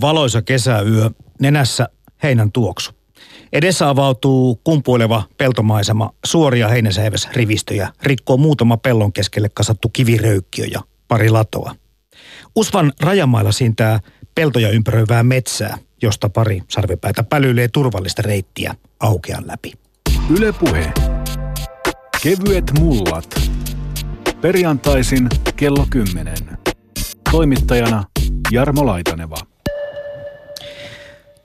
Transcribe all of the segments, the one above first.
Valoisa kesäyö, nenässä heinän tuoksu. Edessä avautuu kumpuileva peltomaisema, suoria heinäseiväs rivistöjä, rikkoo muutama pellon keskelle kasattu kiviröykkiö ja pari latoa. Usvan rajamailla siintää peltoja ympäröivää metsää, josta pari sarvipäitä pälyilee turvallista reittiä aukean läpi. Ylepuhe. Kevyet mullat. Perjantaisin kello 10. Toimittajana Jarmo Laitaneva.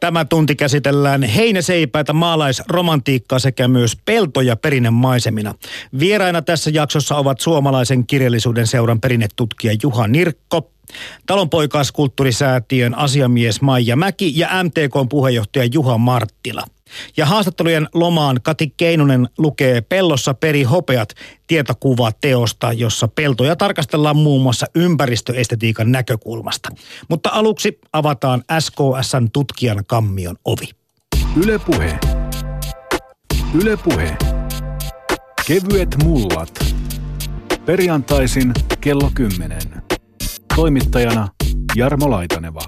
Tämä tunti käsitellään heinäseipäitä, maalaisromantiikkaa sekä myös peltoja perinnemaisemina. Vieraina tässä jaksossa ovat suomalaisen kirjallisuuden seuran perinnetutkija Juha Nirkko, talonpoikaiskulttuurisäätiön asiamies Maija Mäki ja MTK puheenjohtaja Juha Marttila. Ja haastattelujen lomaan Kati Keinunen lukee Pellossa peri hopeat tietokuva teosta, jossa peltoja tarkastellaan muun muassa ympäristöestetiikan näkökulmasta. Mutta aluksi avataan SKSn tutkijan kammion ovi. Ylepuhe. Ylepuhe. Kevyet mullat. Perjantaisin kello 10. Toimittajana Jarmo Laitaneva.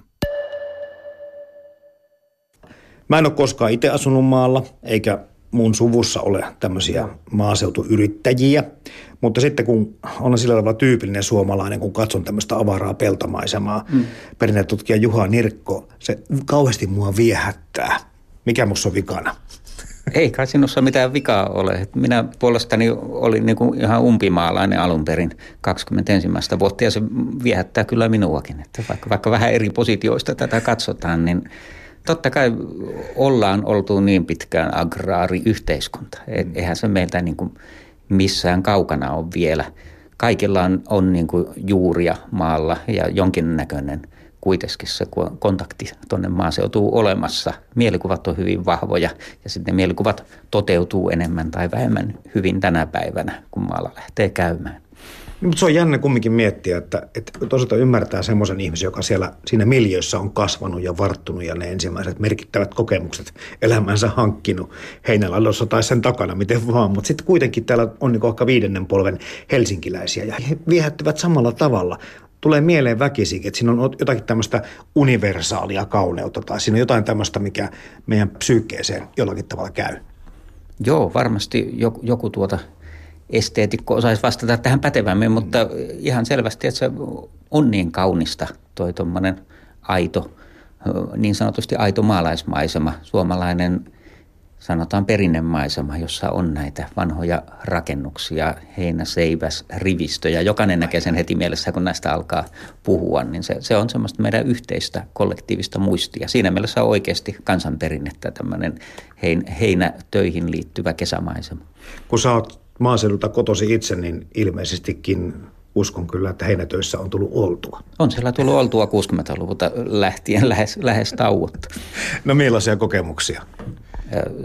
Mä en ole koskaan itse asunut maalla, eikä mun suvussa ole tämmöisiä maaseutuyrittäjiä. Mutta sitten kun on sillä tavalla tyypillinen suomalainen, kun katson tämmöistä avaraa peltomaisemaa, mm. perinnetutkija Juha Nirkko, se kauheasti mua viehättää. Mikä musta on vikana? Ei kai sinussa mitään vikaa ole. Minä puolestani olin niin kuin ihan umpimaalainen alun perin 21. vuotta ja se viehättää kyllä minuakin. Että vaikka, vaikka vähän eri positioista tätä katsotaan, niin Totta kai ollaan oltu niin pitkään agraariyhteiskunta. Mm. Eihän se meiltä niin kuin missään kaukana ole vielä. Kaikilla on, on niin kuin juuria maalla ja jonkinnäköinen kuitenkin se kontakti tuonne maaseutuun olemassa. Mielikuvat on hyvin vahvoja ja sitten mielikuvat toteutuu enemmän tai vähemmän hyvin tänä päivänä, kun maalla lähtee käymään. Mutta se on jännä kumminkin miettiä, että, että toisaalta ymmärtää semmoisen ihmisen, joka siellä siinä miljöissä on kasvanut ja varttunut ja ne ensimmäiset merkittävät kokemukset elämänsä hankkinut heinäladossa tai sen takana, miten vaan. Mutta sitten kuitenkin täällä on niin ehkä viidennen polven helsinkiläisiä ja he viehättyvät samalla tavalla tulee mieleen väkisikin, että siinä on jotakin tämmöistä universaalia kauneutta tai siinä on jotain tämmöistä, mikä meidän psyykkeeseen jollakin tavalla käy. Joo, varmasti joku, joku tuota esteetikko osaisi vastata tähän pätevämmin, mutta ihan selvästi, että se on niin kaunista toi tuommoinen aito, niin sanotusti aito maalaismaisema, suomalainen sanotaan perinnemaisema, jossa on näitä vanhoja rakennuksia, heinäseiväs, rivistöjä. Jokainen näkee sen heti mielessä, kun näistä alkaa puhua, niin se, se on semmoista meidän yhteistä kollektiivista muistia. Siinä mielessä on oikeasti kansanperinnettä tämmöinen hein, heinätöihin liittyvä kesämaisema. Kun sä oot maaseudulta kotosi itse, niin ilmeisestikin uskon kyllä, että heinätöissä on tullut oltua. On siellä tullut oltua 60-luvulta lähtien lähes, lähes tauotta. No millaisia kokemuksia?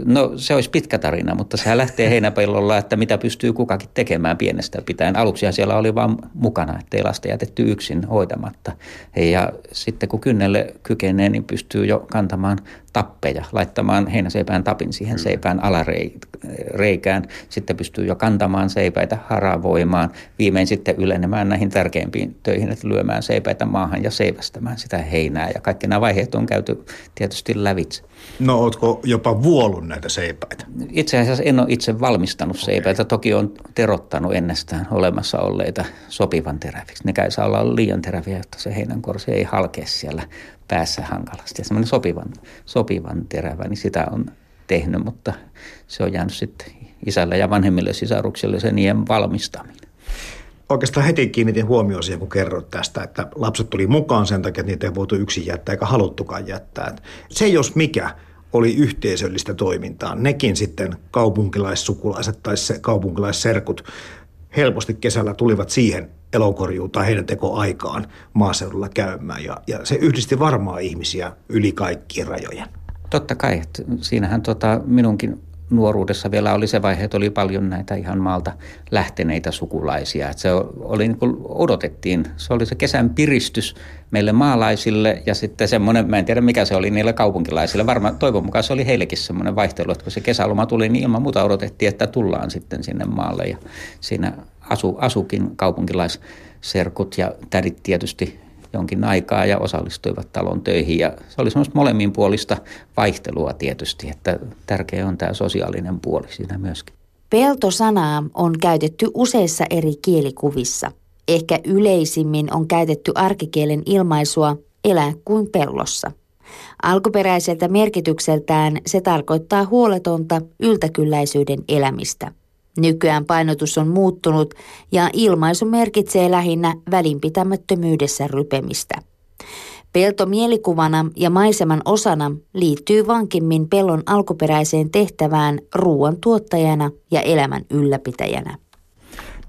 No se olisi pitkä tarina, mutta sehän lähtee heinäpellolla, että mitä pystyy kukakin tekemään pienestä pitäen. Aluksi siellä oli vain mukana, ettei lasta jätetty yksin hoitamatta. Ja sitten kun kynnelle kykenee, niin pystyy jo kantamaan tappeja, laittamaan heinäseipään tapin siihen mm. seipään alareikään. Sitten pystyy jo kantamaan seipäitä, haravoimaan, viimein sitten ylenemään näihin tärkeimpiin töihin, että lyömään seipäitä maahan ja seivästämään sitä heinää. Ja kaikki nämä vaiheet on käyty tietysti lävitse. No ootko jopa vuolun näitä seipäitä? Itse asiassa en ole itse valmistanut okay. seipäitä. Toki on terottanut ennestään olemassa olleita sopivan teräviksi. Ne käy saa olla liian teräviä, jotta se heinänkorsi ei halkea siellä päässä hankalasti. Ja semmoinen sopivan, sopivan terävä, niin sitä on tehnyt, mutta se on jäänyt sitten isällä ja vanhemmille sisaruksille se niiden valmistaminen. Oikeastaan heti kiinnitin huomioon siihen, kun kerroit tästä, että lapset tuli mukaan sen takia, että niitä ei voitu yksin jättää eikä haluttukaan jättää. Se jos mikä oli yhteisöllistä toimintaa. Nekin sitten kaupunkilaissukulaiset tai se kaupunkilaisserkut helposti kesällä tulivat siihen elokorjuun tai heidän tekoaikaan maaseudulla käymään. Ja, ja se yhdisti varmaan ihmisiä yli kaikkien rajojen. Totta kai. Siinähän tota, minunkin nuoruudessa vielä oli se vaihe, että oli paljon näitä ihan maalta lähteneitä sukulaisia. Että se oli niin kuin odotettiin, se oli se kesän piristys meille maalaisille ja sitten semmoinen, mä en tiedä mikä se oli niille kaupunkilaisille. Varmaan toivon mukaan se oli heillekin semmoinen vaihtelu, että kun se kesäloma tuli, niin ilman muuta odotettiin, että tullaan sitten sinne maalle ja siinä asu, asukin kaupunkilaisserkut ja tädit tietysti jonkin aikaa ja osallistuivat talon töihin. Ja se oli semmoista molemminpuolista vaihtelua tietysti, että tärkeä on tämä sosiaalinen puoli siinä myöskin. Peltosanaa on käytetty useissa eri kielikuvissa. Ehkä yleisimmin on käytetty arkikielen ilmaisua elää kuin pellossa. Alkuperäiseltä merkitykseltään se tarkoittaa huoletonta yltäkylläisyyden elämistä. Nykyään painotus on muuttunut ja ilmaisu merkitsee lähinnä välinpitämättömyydessä rypemistä. Pelto mielikuvana ja maiseman osana liittyy vankimmin pellon alkuperäiseen tehtävään ruoan tuottajana ja elämän ylläpitäjänä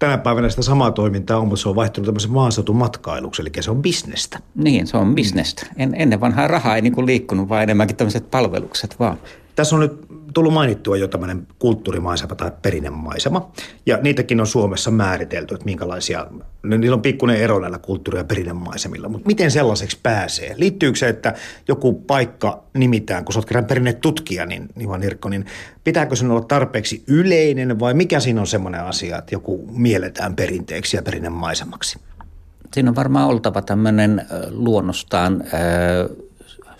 tänä päivänä sitä samaa toimintaa on, mutta se on vaihtunut tämmöisen maaseutumatkailuksi, eli se on bisnestä. Niin, se on bisnestä. En, ennen vanhaa rahaa ei niin liikkunut, vaan enemmänkin tämmöiset palvelukset vaan. Tässä on nyt tullut mainittua jo tämmöinen kulttuurimaisema tai perinnemaisema. Ja niitäkin on Suomessa määritelty, että minkälaisia, niillä on pikkuinen ero näillä kulttuuri- ja perinnemaisemilla. Mutta miten sellaiseksi pääsee? Liittyykö se, että joku paikka nimitään, kun sä oot kerran perinnetutkija, niin, niin vaan Irkko, niin pitääkö sen olla tarpeeksi yleinen vai mikä siinä on semmoinen asia, että joku mielletään perinteeksi ja perinnemaisemaksi? Siinä on varmaan oltava tämmöinen luonnostaan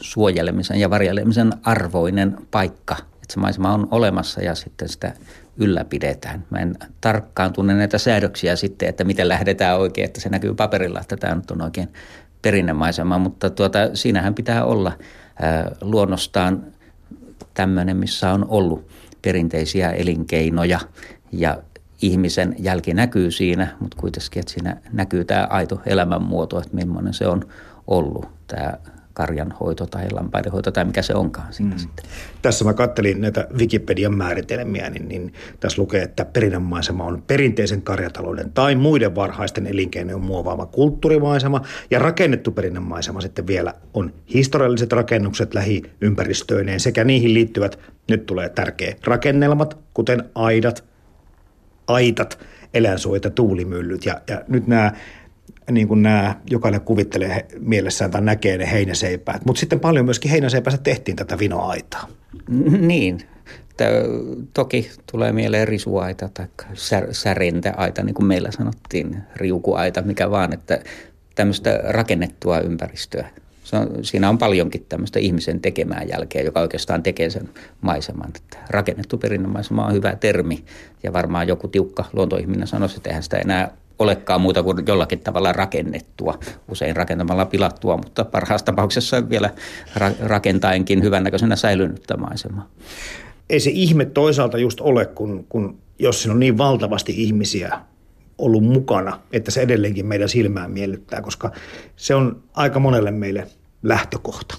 suojelemisen ja varjelemisen arvoinen paikka – se maisema on olemassa ja sitten sitä ylläpidetään. Mä en tarkkaan tunne näitä säädöksiä sitten, että miten lähdetään oikein, että se näkyy paperilla, että tämä nyt on oikein perinnemaisema, mutta tuota, siinähän pitää olla luonnostaan tämmöinen, missä on ollut perinteisiä elinkeinoja ja ihmisen jälki näkyy siinä, mutta kuitenkin, että siinä näkyy tämä aito elämänmuoto, että millainen se on ollut tämä karjanhoito tai lampaidenhoito tai mikä se onkaan siinä mm. sitten. Tässä mä kattelin näitä Wikipedian määritelmiä, niin, niin tässä lukee, että perinnönmaisema on perinteisen karjatalouden tai muiden varhaisten elinkeinojen muovaama kulttuurimaisema ja rakennettu perinnönmaisema sitten vielä on historialliset rakennukset lähiympäristöineen sekä niihin liittyvät, nyt tulee tärkeä, rakennelmat, kuten aidat, aitat, eläinsuojat ja tuulimyllyt. Ja, ja nyt nämä niin kuin nämä, jokainen kuvittelee mielessään tai näkee ne heinäseipäät. Mutta sitten paljon myöskin heinäseipäässä tehtiin tätä vinoaitaa. Niin. Toki tulee mieleen risuaita tai sär, särentäaita, niin kuin meillä sanottiin, riukuaita, mikä vaan, että tämmöistä rakennettua ympäristöä. Se on, siinä on paljonkin tämmöistä ihmisen tekemää jälkeä, joka oikeastaan tekee sen maiseman. Että rakennettu perinnömaisema on hyvä termi ja varmaan joku tiukka luontoihminen sanoisi, että eihän sitä enää olekaan muuta kuin jollakin tavalla rakennettua, usein rakentamalla pilattua, mutta parhaassa tapauksessa vielä ra- rakentaenkin hyvännäköisenä säilynyttä maisemaa. Ei se ihme toisaalta just ole, kun, kun jos siinä on niin valtavasti ihmisiä ollut mukana, että se edelleenkin meidän silmään miellyttää, koska se on aika monelle meille lähtökohta.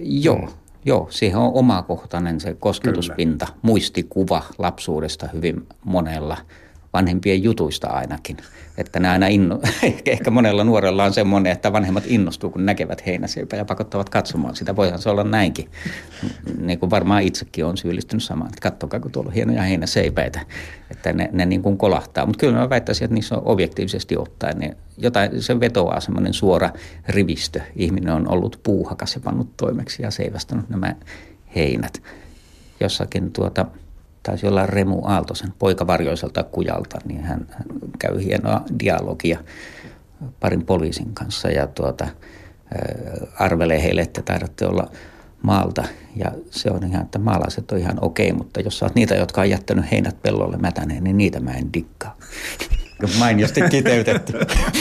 Joo, Joo, siihen on omakohtainen se kosketuspinta, Kyllä. muistikuva lapsuudesta hyvin monella – vanhempien jutuista ainakin. Että nämä aina inno, ehkä monella nuorella on semmoinen, että vanhemmat innostuu, kun näkevät heinäseipää ja pakottavat katsomaan sitä. Voihan se olla näinkin. Niin kuin varmaan itsekin on syyllistynyt samaan, että katsokaa, kun tuolla on hienoja heinäseipäitä, että ne, ne niin kuin kolahtaa. Mutta kyllä mä väittäisin, että niissä on objektiivisesti ottaen, niin jotain, se vetoaa semmoinen suora rivistö. Ihminen on ollut puuhakas ja pannut toimeksi ja seivästänyt nämä heinät. Jossakin tuota, taisi olla Remu Aaltosen poikavarjoiselta kujalta, niin hän, hän käy hienoa dialogia parin poliisin kanssa ja tuota, arvelee heille, että taidatte olla maalta. Ja se on ihan, että maalaiset on ihan okei, mutta jos sä oot niitä, jotka on jättänyt heinät pellolle mätäneen, niin niitä mä en dikkaa. Mainiosti kiteytetty.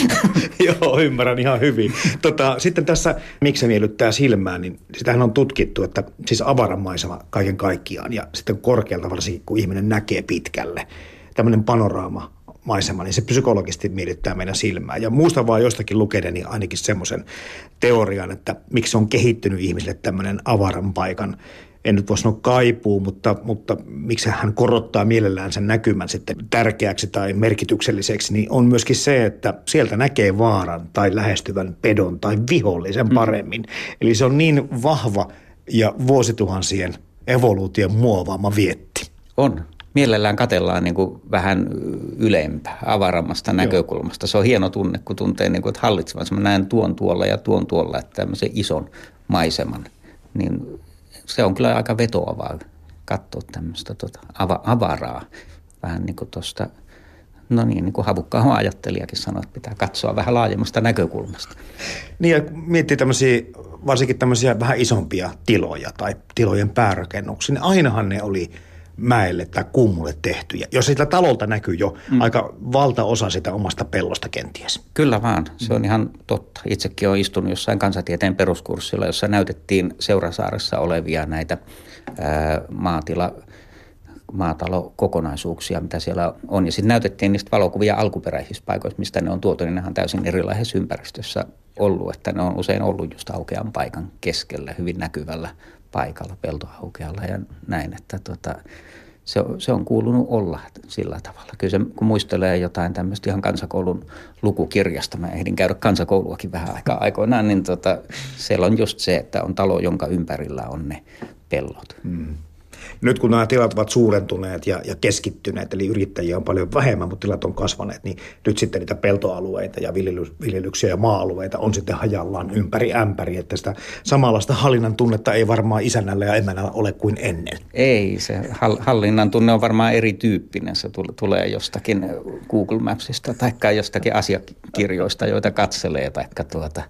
Joo, ymmärrän ihan hyvin. Tota, sitten tässä, miksi se miellyttää silmään, niin sitähän on tutkittu, että siis avaramaisema kaiken kaikkiaan ja sitten korkealta varsinkin, kun ihminen näkee pitkälle. Tämmöinen panoraama maisema, niin se psykologisesti miellyttää meidän silmää. Ja muista vaan jostakin lukeneeni ainakin semmoisen teorian, että miksi on kehittynyt ihmisille tämmöinen avaran paikan en nyt voi sanoa kaipuu, mutta, mutta miksi hän korottaa mielellään sen näkymän sitten tärkeäksi tai merkitykselliseksi, niin on myöskin se, että sieltä näkee vaaran tai lähestyvän pedon tai vihollisen mm. paremmin. Mm. Eli se on niin vahva ja vuosituhansien evoluution muovaama vietti. On. Mielellään katellaan niin kuin vähän ylempää, avarammasta Joo. näkökulmasta. Se on hieno tunne, kun tuntee, niin kuin, että hallitsevan. Mä näen tuon tuolla ja tuon tuolla, että tämmöisen ison maiseman. Niin se on kyllä aika vetoavaa katsoa tämmöistä tota, ava, avaraa. Vähän niin kuin tuosta No niin, niin kuin havukkaan ajattelijakin sanoi, että pitää katsoa vähän laajemmasta näkökulmasta. Niin ja miettii tämmöisiä, varsinkin tämmöisiä vähän isompia tiloja tai tilojen päärakennuksia, niin ainahan ne oli mäelle tai kummulle tehtyjä, jos sitä talolta näkyy jo mm. aika valtaosa sitä omasta pellosta kenties. Kyllä vaan, se on ihan totta. Itsekin olen istunut jossain kansatieteen peruskurssilla, jossa näytettiin Seurasaaressa olevia näitä ää, maatila maatalokokonaisuuksia, mitä siellä on. Ja sitten näytettiin niistä valokuvia alkuperäisistä paikoista, mistä ne on tuotu, niin ne on täysin erilaisessa ympäristössä ollut. Että ne on usein ollut just aukean paikan keskellä, hyvin näkyvällä paikalla, peltoaukealla ja näin. Että tota, se, se on kuulunut olla sillä tavalla. Kyllä se, kun muistelee jotain tämmöistä ihan kansakoulun lukukirjasta, mä ehdin käydä kansakouluakin vähän aikaa aikoinaan, niin tota, siellä on just se, että on talo, jonka ympärillä on ne pellot. Mm. Nyt kun nämä tilat ovat suurentuneet ja, ja keskittyneet, eli yrittäjiä on paljon vähemmän, mutta tilat on kasvaneet, niin nyt sitten niitä peltoalueita ja viljelyksiä ja maa-alueita on sitten hajallaan ympäri ämpäri, että sitä samanlaista hallinnan tunnetta ei varmaan isännällä ja emännällä ole kuin ennen. Ei, se hallinnan tunne on varmaan erityyppinen. Se tulee jostakin Google Mapsista tai jostakin asiakirjoista, joita katselee, tai tuota,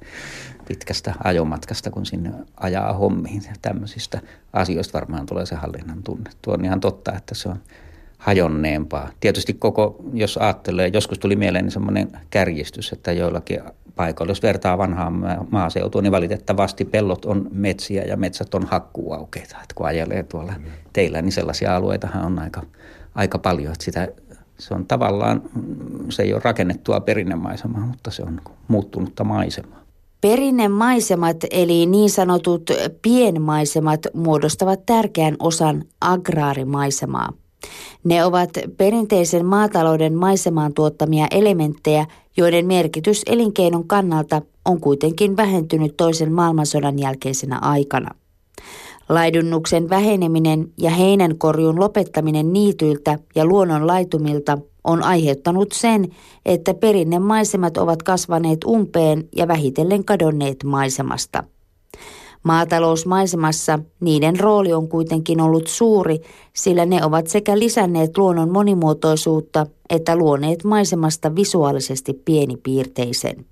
pitkästä ajomatkasta, kun sinne ajaa hommiin. Ja tämmöisistä asioista varmaan tulee se hallinnan tunne. Tuo on ihan totta, että se on hajonneempaa. Tietysti koko, jos ajattelee, joskus tuli mieleen semmoinen kärjistys, että joillakin paikoilla, jos vertaa vanhaan maaseutua, niin valitettavasti pellot on metsiä ja metsät on hakkuuaukeita. Että kun ajelee tuolla teillä, niin sellaisia alueitahan on aika, aika paljon, että sitä se on tavallaan, se ei ole rakennettua perinnemaisemaa, mutta se on muuttunutta maisemaa. Perinnemaisemat eli niin sanotut pienmaisemat muodostavat tärkeän osan agraarimaisemaa. Ne ovat perinteisen maatalouden maisemaan tuottamia elementtejä, joiden merkitys elinkeinon kannalta on kuitenkin vähentynyt toisen maailmansodan jälkeisenä aikana. Laidunnuksen väheneminen ja heinänkorjun lopettaminen niityiltä ja luonnon laitumilta on aiheuttanut sen, että perinnemaisemat ovat kasvaneet umpeen ja vähitellen kadonneet maisemasta. Maatalousmaisemassa niiden rooli on kuitenkin ollut suuri, sillä ne ovat sekä lisänneet luonnon monimuotoisuutta että luoneet maisemasta visuaalisesti pienipiirteisen.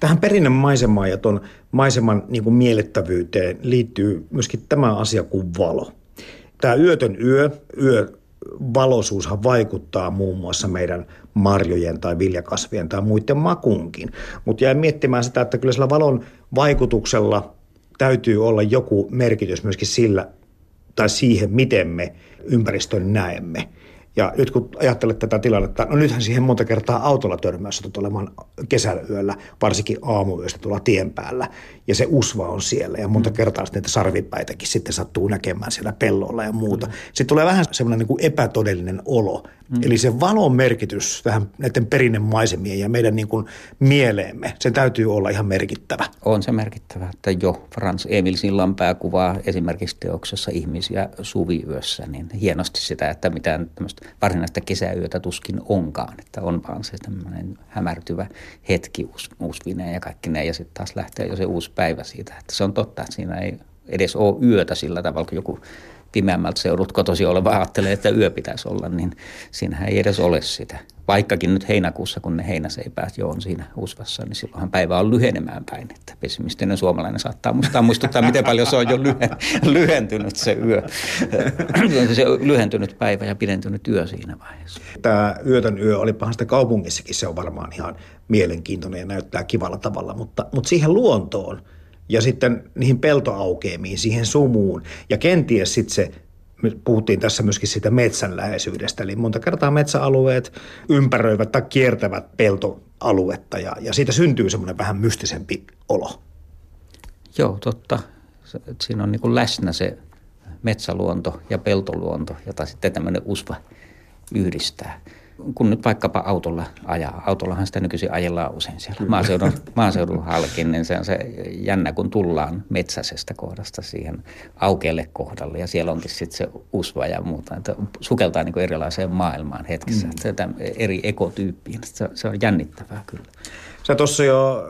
Tähän perinnemaisemaan ja tuon maiseman niin kuin miellettävyyteen liittyy myöskin tämä asia kuin valo. Tämä yötön yö, yö valoisuushan vaikuttaa muun muassa meidän marjojen tai viljakasvien tai muiden makunkin. Mutta jäin miettimään sitä, että kyllä sillä valon vaikutuksella täytyy olla joku merkitys myöskin sillä tai siihen, miten me ympäristön näemme. Ja nyt kun ajattelet tätä tilannetta, no nythän siihen monta kertaa autolla törmäys satut olemaan kesäyöllä, varsinkin aamuyöstä tuolla tien päällä, ja se usva on siellä, ja monta mm. kertaa niitä sarvipäitäkin sitten sattuu näkemään siellä pellolla ja muuta. Sitten tulee vähän semmoinen niin kuin epätodellinen olo. Mm. Eli se valon merkitys tähän näiden perinnemaisemien ja meidän niin kuin mieleemme, sen täytyy olla ihan merkittävä. On se merkittävä, että jo Frans Emil Sillanpää kuvaa esimerkiksi teoksessa ihmisiä suviyössä, niin hienosti sitä, että mitään tämmöistä varsinaista kesäyötä tuskin onkaan, että on vaan se tämmöinen hämärtyvä hetki uusvineen ja kaikki ne, ja sitten taas lähtee jo se uusi päivä siitä, että se on totta, että siinä ei edes ole yötä sillä tavalla, kun joku pimeämmältä seudut kotosi oleva ajattelee, että yö pitäisi olla, niin siinähän ei edes ole sitä. Vaikkakin nyt heinäkuussa, kun ne heinäseipäät jo on siinä usvassa, niin silloinhan päivä on lyhenemään päin. Että pessimistinen suomalainen saattaa muistaa muistuttaa, miten paljon se on jo lyhentynyt se yö. se lyhentynyt päivä ja pidentynyt yö siinä vaiheessa. Tämä yötön yö, oli sitä kaupungissakin, se on varmaan ihan mielenkiintoinen ja näyttää kivalla tavalla, mutta, mutta siihen luontoon – ja sitten niihin peltoaukeemiin, siihen sumuun ja kenties sitten se puhuttiin tässä myöskin siitä metsän läheisyydestä, eli monta kertaa metsäalueet ympäröivät tai kiertävät peltoaluetta ja, ja siitä syntyy semmoinen vähän mystisempi olo. Joo, totta. Siinä on niin kuin läsnä se metsäluonto ja peltoluonto, jota sitten tämmöinen usva yhdistää kun nyt vaikkapa autolla ajaa, autollahan sitä nykyisin ajellaan usein siellä maaseudun, maaseudun halkin, niin se on se jännä, kun tullaan metsäisestä kohdasta siihen aukealle kohdalle ja siellä onkin sitten se usva ja muuta, että sukeltaa niin erilaiseen maailmaan hetkessä, mm. että eri ekotyyppiin, se, se on jännittävää kyllä. Sä tuossa jo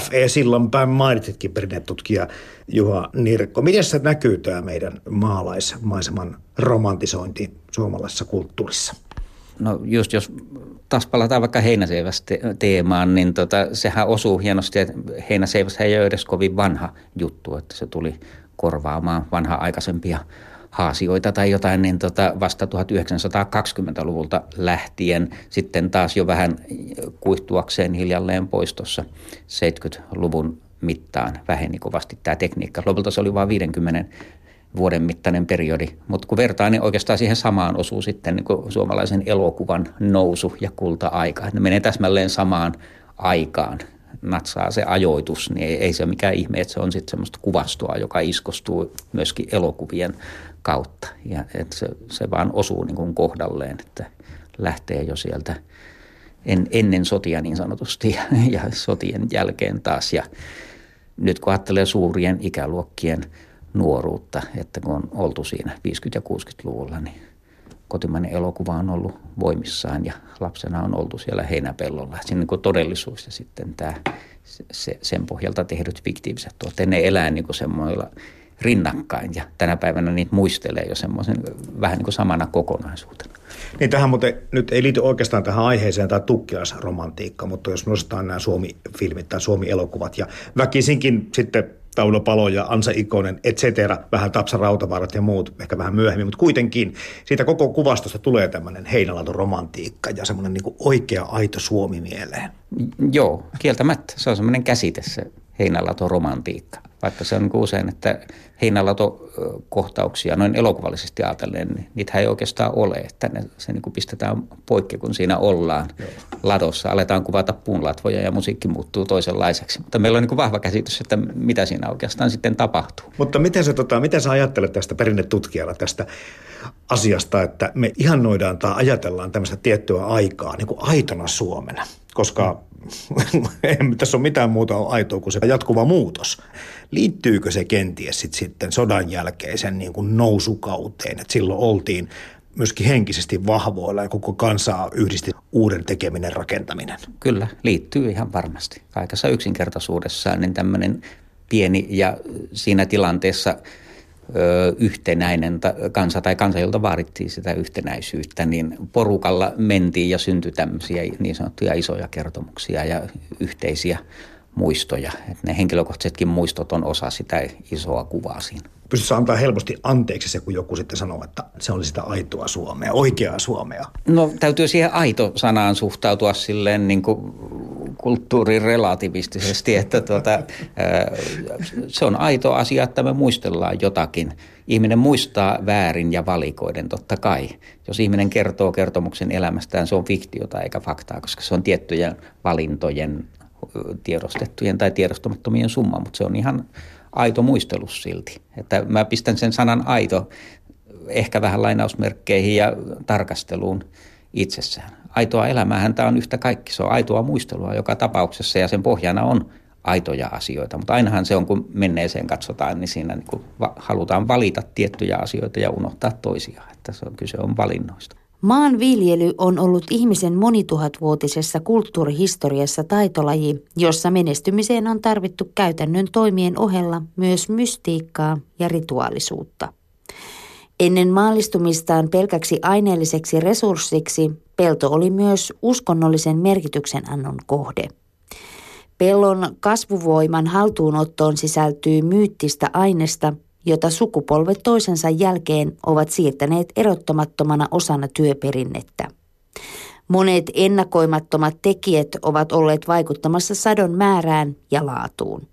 F.E. Sillanpään mainitsitkin perinnetutkija Juha Nirkko. Miten se näkyy tämä meidän maalaismaiseman romantisointi suomalaisessa kulttuurissa? No just jos taas palataan vaikka heinäseivästä teemaan, niin tota, sehän osuu hienosti, että heinäseivässä ei ole edes kovin vanha juttu, että se tuli korvaamaan vanha aikaisempia haasioita tai jotain, niin tota vasta 1920-luvulta lähtien sitten taas jo vähän kuihtuakseen hiljalleen pois tuossa 70-luvun mittaan väheni kovasti tämä tekniikka. Lopulta se oli vain 50 vuoden mittainen periodi, mutta kun vertaa, niin oikeastaan siihen samaan osuu sitten niin suomalaisen elokuvan nousu ja kulta-aika. Ne menee täsmälleen samaan aikaan natsaa se ajoitus, niin ei, ei se mikään ihme, että se on sitten semmoista kuvastoa, joka iskostuu myöskin elokuvien kautta. Ja että se, se vaan osuu niin kuin kohdalleen, että lähtee jo sieltä en, ennen sotia niin sanotusti ja, ja sotien jälkeen taas. Ja nyt kun ajattelee suurien ikäluokkien nuoruutta, että kun on oltu siinä 50- ja 60-luvulla, niin kotimainen elokuva on ollut voimissaan ja lapsena on oltu siellä heinäpellolla. Siinä niin todellisuus ja sitten tämä, se, sen pohjalta tehdyt fiktiiviset tuotteet, ne elää niin semmoilla rinnakkain ja tänä päivänä niitä muistelee jo semmoisen vähän niin kuin samana kokonaisuutena. Niin tähän mutta nyt ei liity oikeastaan tähän aiheeseen tai tukkiaisromantiikka, mutta jos nostetaan nämä Suomi-filmit tai Suomi-elokuvat ja väkisinkin sitten Tauno Palo ja Ansa Ikonen, et cetera, vähän Tapsa Rautavaarat ja muut, ehkä vähän myöhemmin, mutta kuitenkin siitä koko kuvastosta tulee tämmöinen heinälaton romantiikka ja semmoinen niin oikea aito Suomi mieleen. Joo, kieltämättä. Se on semmoinen käsite se heinälaton romantiikka vaikka se on niin usein, että heinälato-kohtauksia noin elokuvallisesti ajatellen, niin niitä ei oikeastaan ole, että ne, se niin kuin pistetään poikki, kun siinä ollaan Joo. ladossa. Aletaan kuvata puunlatvoja ja musiikki muuttuu toisenlaiseksi. Mutta meillä on niin kuin vahva käsitys, että mitä siinä oikeastaan sitten tapahtuu. Mutta miten sä, tota, miten sä ajattelet tästä perinnetutkijalla tästä asiasta, että me ihannoidaan tai ajatellaan tämmöistä tiettyä aikaa niin kuin aitona Suomena? Koska ei tässä ole mitään muuta aitoa kuin se jatkuva muutos. Liittyykö se kenties sit sitten sodan jälkeisen niin kuin nousukauteen, että silloin oltiin myöskin henkisesti vahvoilla ja koko kansaa yhdisti uuden tekeminen, rakentaminen? Kyllä, liittyy ihan varmasti. Kaikessa yksinkertaisuudessaan niin tämmöinen pieni ja siinä tilanteessa – yhtenäinen kansa tai kansa, jolta vaadittiin sitä yhtenäisyyttä, niin porukalla mentiin ja syntyi tämmöisiä niin sanottuja isoja kertomuksia ja yhteisiä muistoja. Et ne henkilökohtaisetkin muistot on osa sitä isoa kuvaa siinä. Pystytkö antaa helposti anteeksi se, kun joku sitten sanoo, että se oli sitä aitoa Suomea, oikeaa Suomea? No täytyy siihen aito-sanaan suhtautua silleen niin kuin kulttuurirelativistisesti, että tuota, se on aito asia, että me muistellaan jotakin. Ihminen muistaa väärin ja valikoiden totta kai. Jos ihminen kertoo kertomuksen elämästään, se on fiktiota eikä faktaa, koska se on tiettyjen valintojen tiedostettujen tai tiedostamattomien summa, mutta se on ihan aito muistelus silti. Että mä pistän sen sanan aito ehkä vähän lainausmerkkeihin ja tarkasteluun itsessään. Aitoa elämäähän tämä on yhtä kaikki. Se on aitoa muistelua joka tapauksessa ja sen pohjana on aitoja asioita. Mutta ainahan se on, kun menneeseen katsotaan, niin siinä niin halutaan valita tiettyjä asioita ja unohtaa toisia. Että se on, kyse on valinnoista. Maanviljely on ollut ihmisen monituhatvuotisessa kulttuurihistoriassa taitolaji, jossa menestymiseen on tarvittu käytännön toimien ohella myös mystiikkaa ja rituaalisuutta. Ennen maallistumistaan pelkäksi aineelliseksi resurssiksi pelto oli myös uskonnollisen merkityksen annon kohde. Pellon kasvuvoiman haltuunottoon sisältyy myyttistä aineesta, jota sukupolvet toisensa jälkeen ovat siirtäneet erottamattomana osana työperinnettä. Monet ennakoimattomat tekijät ovat olleet vaikuttamassa sadon määrään ja laatuun.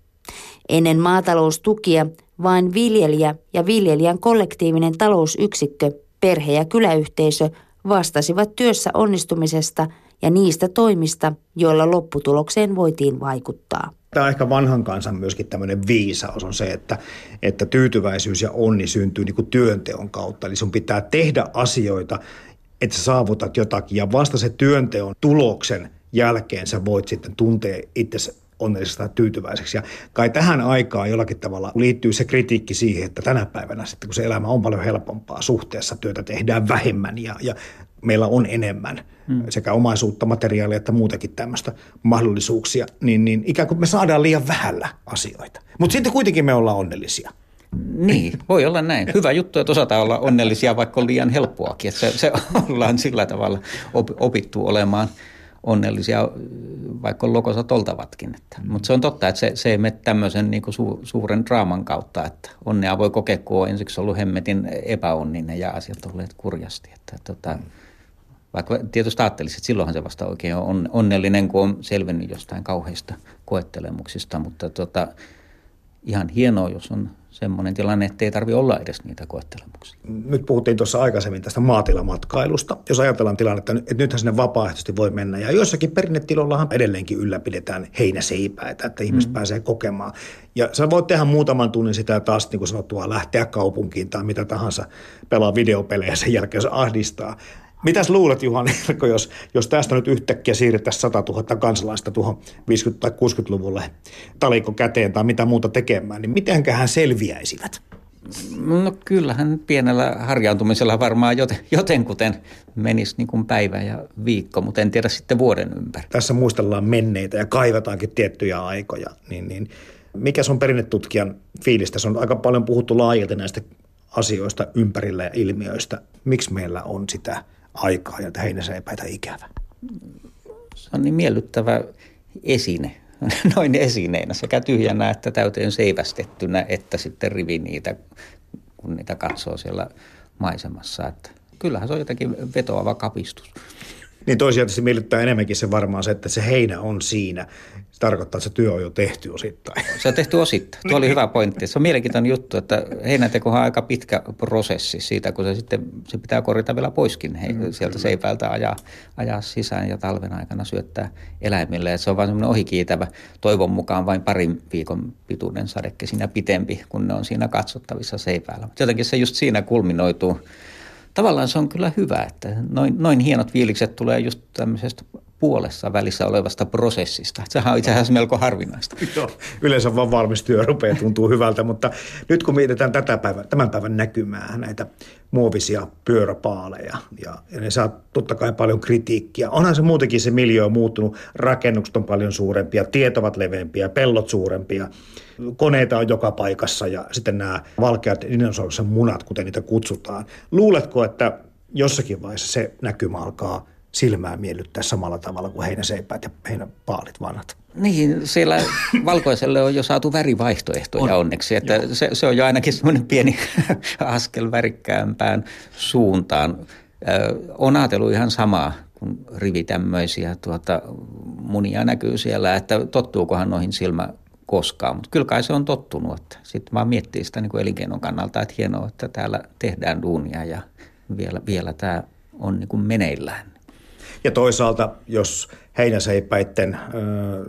Ennen maataloustukia vain viljelijä ja viljelijän kollektiivinen talousyksikkö, perhe- ja kyläyhteisö vastasivat työssä onnistumisesta ja niistä toimista, joilla lopputulokseen voitiin vaikuttaa. Tämä ehkä vanhan kansan myöskin tämmöinen viisaus on se, että, että tyytyväisyys ja onni syntyy niin kuin työnteon kautta. Eli sun pitää tehdä asioita, että sä saavutat jotakin ja vasta se työnteon tuloksen jälkeen sä voit sitten tuntea itse onnelliseksi tai tyytyväiseksi. Ja kai tähän aikaan jollakin tavalla liittyy se kritiikki siihen, että tänä päivänä sitten kun se elämä on paljon helpompaa suhteessa, työtä tehdään vähemmän ja, ja meillä on enemmän hmm. sekä omaisuutta, materiaalia että muutakin tämmöistä mahdollisuuksia, niin, niin ikään kuin me saadaan liian vähällä asioita. Mutta sitten kuitenkin me ollaan onnellisia. Niin, voi olla näin. Hyvä juttu, että osataan olla onnellisia, vaikka on liian helppoakin. Että se, se ollaan sillä tavalla opittu olemaan onnellisia, vaikka on lokosat oltavatkin. Mm. Mutta se on totta, että se, se ei mene tämmöisen niin kuin su, suuren draaman kautta, että onnea voi kokea, kun on ensiksi ollut hemmetin epäonninen ja asiat olleet kurjasti. Että, tota, mm. Vaikka tietysti ajattelisi, että silloinhan se vasta oikein on onnellinen, kun on selvinnyt jostain kauheista koettelemuksista, mutta tota, ihan hienoa, jos on semmoinen tilanne, että ei tarvitse olla edes niitä koettelemuksia. Nyt puhuttiin tuossa aikaisemmin tästä maatilamatkailusta. Jos ajatellaan tilannetta, että nythän sinne vapaaehtoisesti voi mennä. Ja joissakin perinnetilollahan edelleenkin ylläpidetään heinäseipäitä, että ihmiset mm. pääsee kokemaan. Ja sä voit tehdä muutaman tunnin sitä taas, niin kuin sanottua, lähteä kaupunkiin tai mitä tahansa, pelaa videopelejä sen jälkeen, jos ahdistaa. Mitäs luulet, Juhan Erko, jos, jos tästä nyt yhtäkkiä siirrettäisiin 100 000 kansalaista tuohon 50- tai 60-luvulle taliko käteen tai mitä muuta tekemään, niin mitenköhän selviäisivät? No kyllähän pienellä harjaantumisella varmaan joten, jotenkuten menisi niin kuin päivä ja viikko, mutta en tiedä sitten vuoden ympäri. Tässä muistellaan menneitä ja kaivataankin tiettyjä aikoja, niin, niin mikä on perinnetutkijan fiilistä? Se on aika paljon puhuttu laajalti näistä asioista ympärillä ja ilmiöistä. Miksi meillä on sitä aikaa ja heinäseipäitä ikävä. Se on niin miellyttävä esine, noin esineinä, sekä tyhjänä että täyteen seivästettynä, että sitten rivi niitä, kun niitä katsoo siellä maisemassa. Että kyllähän se on jotenkin vetoava kapistus. Niin toisaalta se miellyttää enemmänkin se varmaan se, että se heinä on siinä. Se tarkoittaa, että se työ on jo tehty osittain. Se on tehty osittain. Tuo oli hyvä pointti. Se on mielenkiintoinen juttu, että heinätekohan on aika pitkä prosessi siitä, kun se sitten se pitää korjata vielä poiskin he, mm, sieltä seipäältä ajaa, ajaa sisään ja talven aikana syöttää eläimille. Ja se on vain semmoinen ohikiitävä, toivon mukaan vain parin viikon pituinen sadeke siinä pitempi, kun ne on siinä katsottavissa seipäällä. Mutta jotenkin se just siinä kulminoituu tavallaan se on kyllä hyvä, että noin, noin hienot fiilikset tulee just tämmöisestä puolessa välissä olevasta prosessista. Sehän on itse asiassa melko harvinaista. Joo, yleensä vaan valmis työ rupeaa tuntuu hyvältä, mutta nyt kun mietitään tätä päivän, tämän päivän näkymää, näitä muovisia pyöräpaaleja, ja, ja ne saa totta kai paljon kritiikkiä. Onhan se muutenkin se miljö muuttunut, rakennukset on paljon suurempia, tiet ovat leveämpiä, pellot suurempia, koneita on joka paikassa ja sitten nämä valkeat dinosauruksen munat, kuten niitä kutsutaan. Luuletko, että jossakin vaiheessa se näkymä alkaa silmää miellyttää samalla tavalla kuin heinäseipäät ja heinäpaalit vanhat. Niin, siellä valkoiselle on jo saatu värivaihtoehtoja on. onneksi, että se, se on jo ainakin semmoinen pieni askel värikkäämpään suuntaan. on ajatellut ihan samaa, kun rivi tämmöisiä tuota, munia näkyy siellä, että tottuukohan noihin silmä koskaan, mutta kyllä kai se on tottunut. Sitten vaan miettii sitä niin kuin elinkeinon kannalta, että hienoa, että täällä tehdään duunia ja vielä, vielä tämä on niin kuin meneillään. Ja toisaalta, jos heinäseipäitten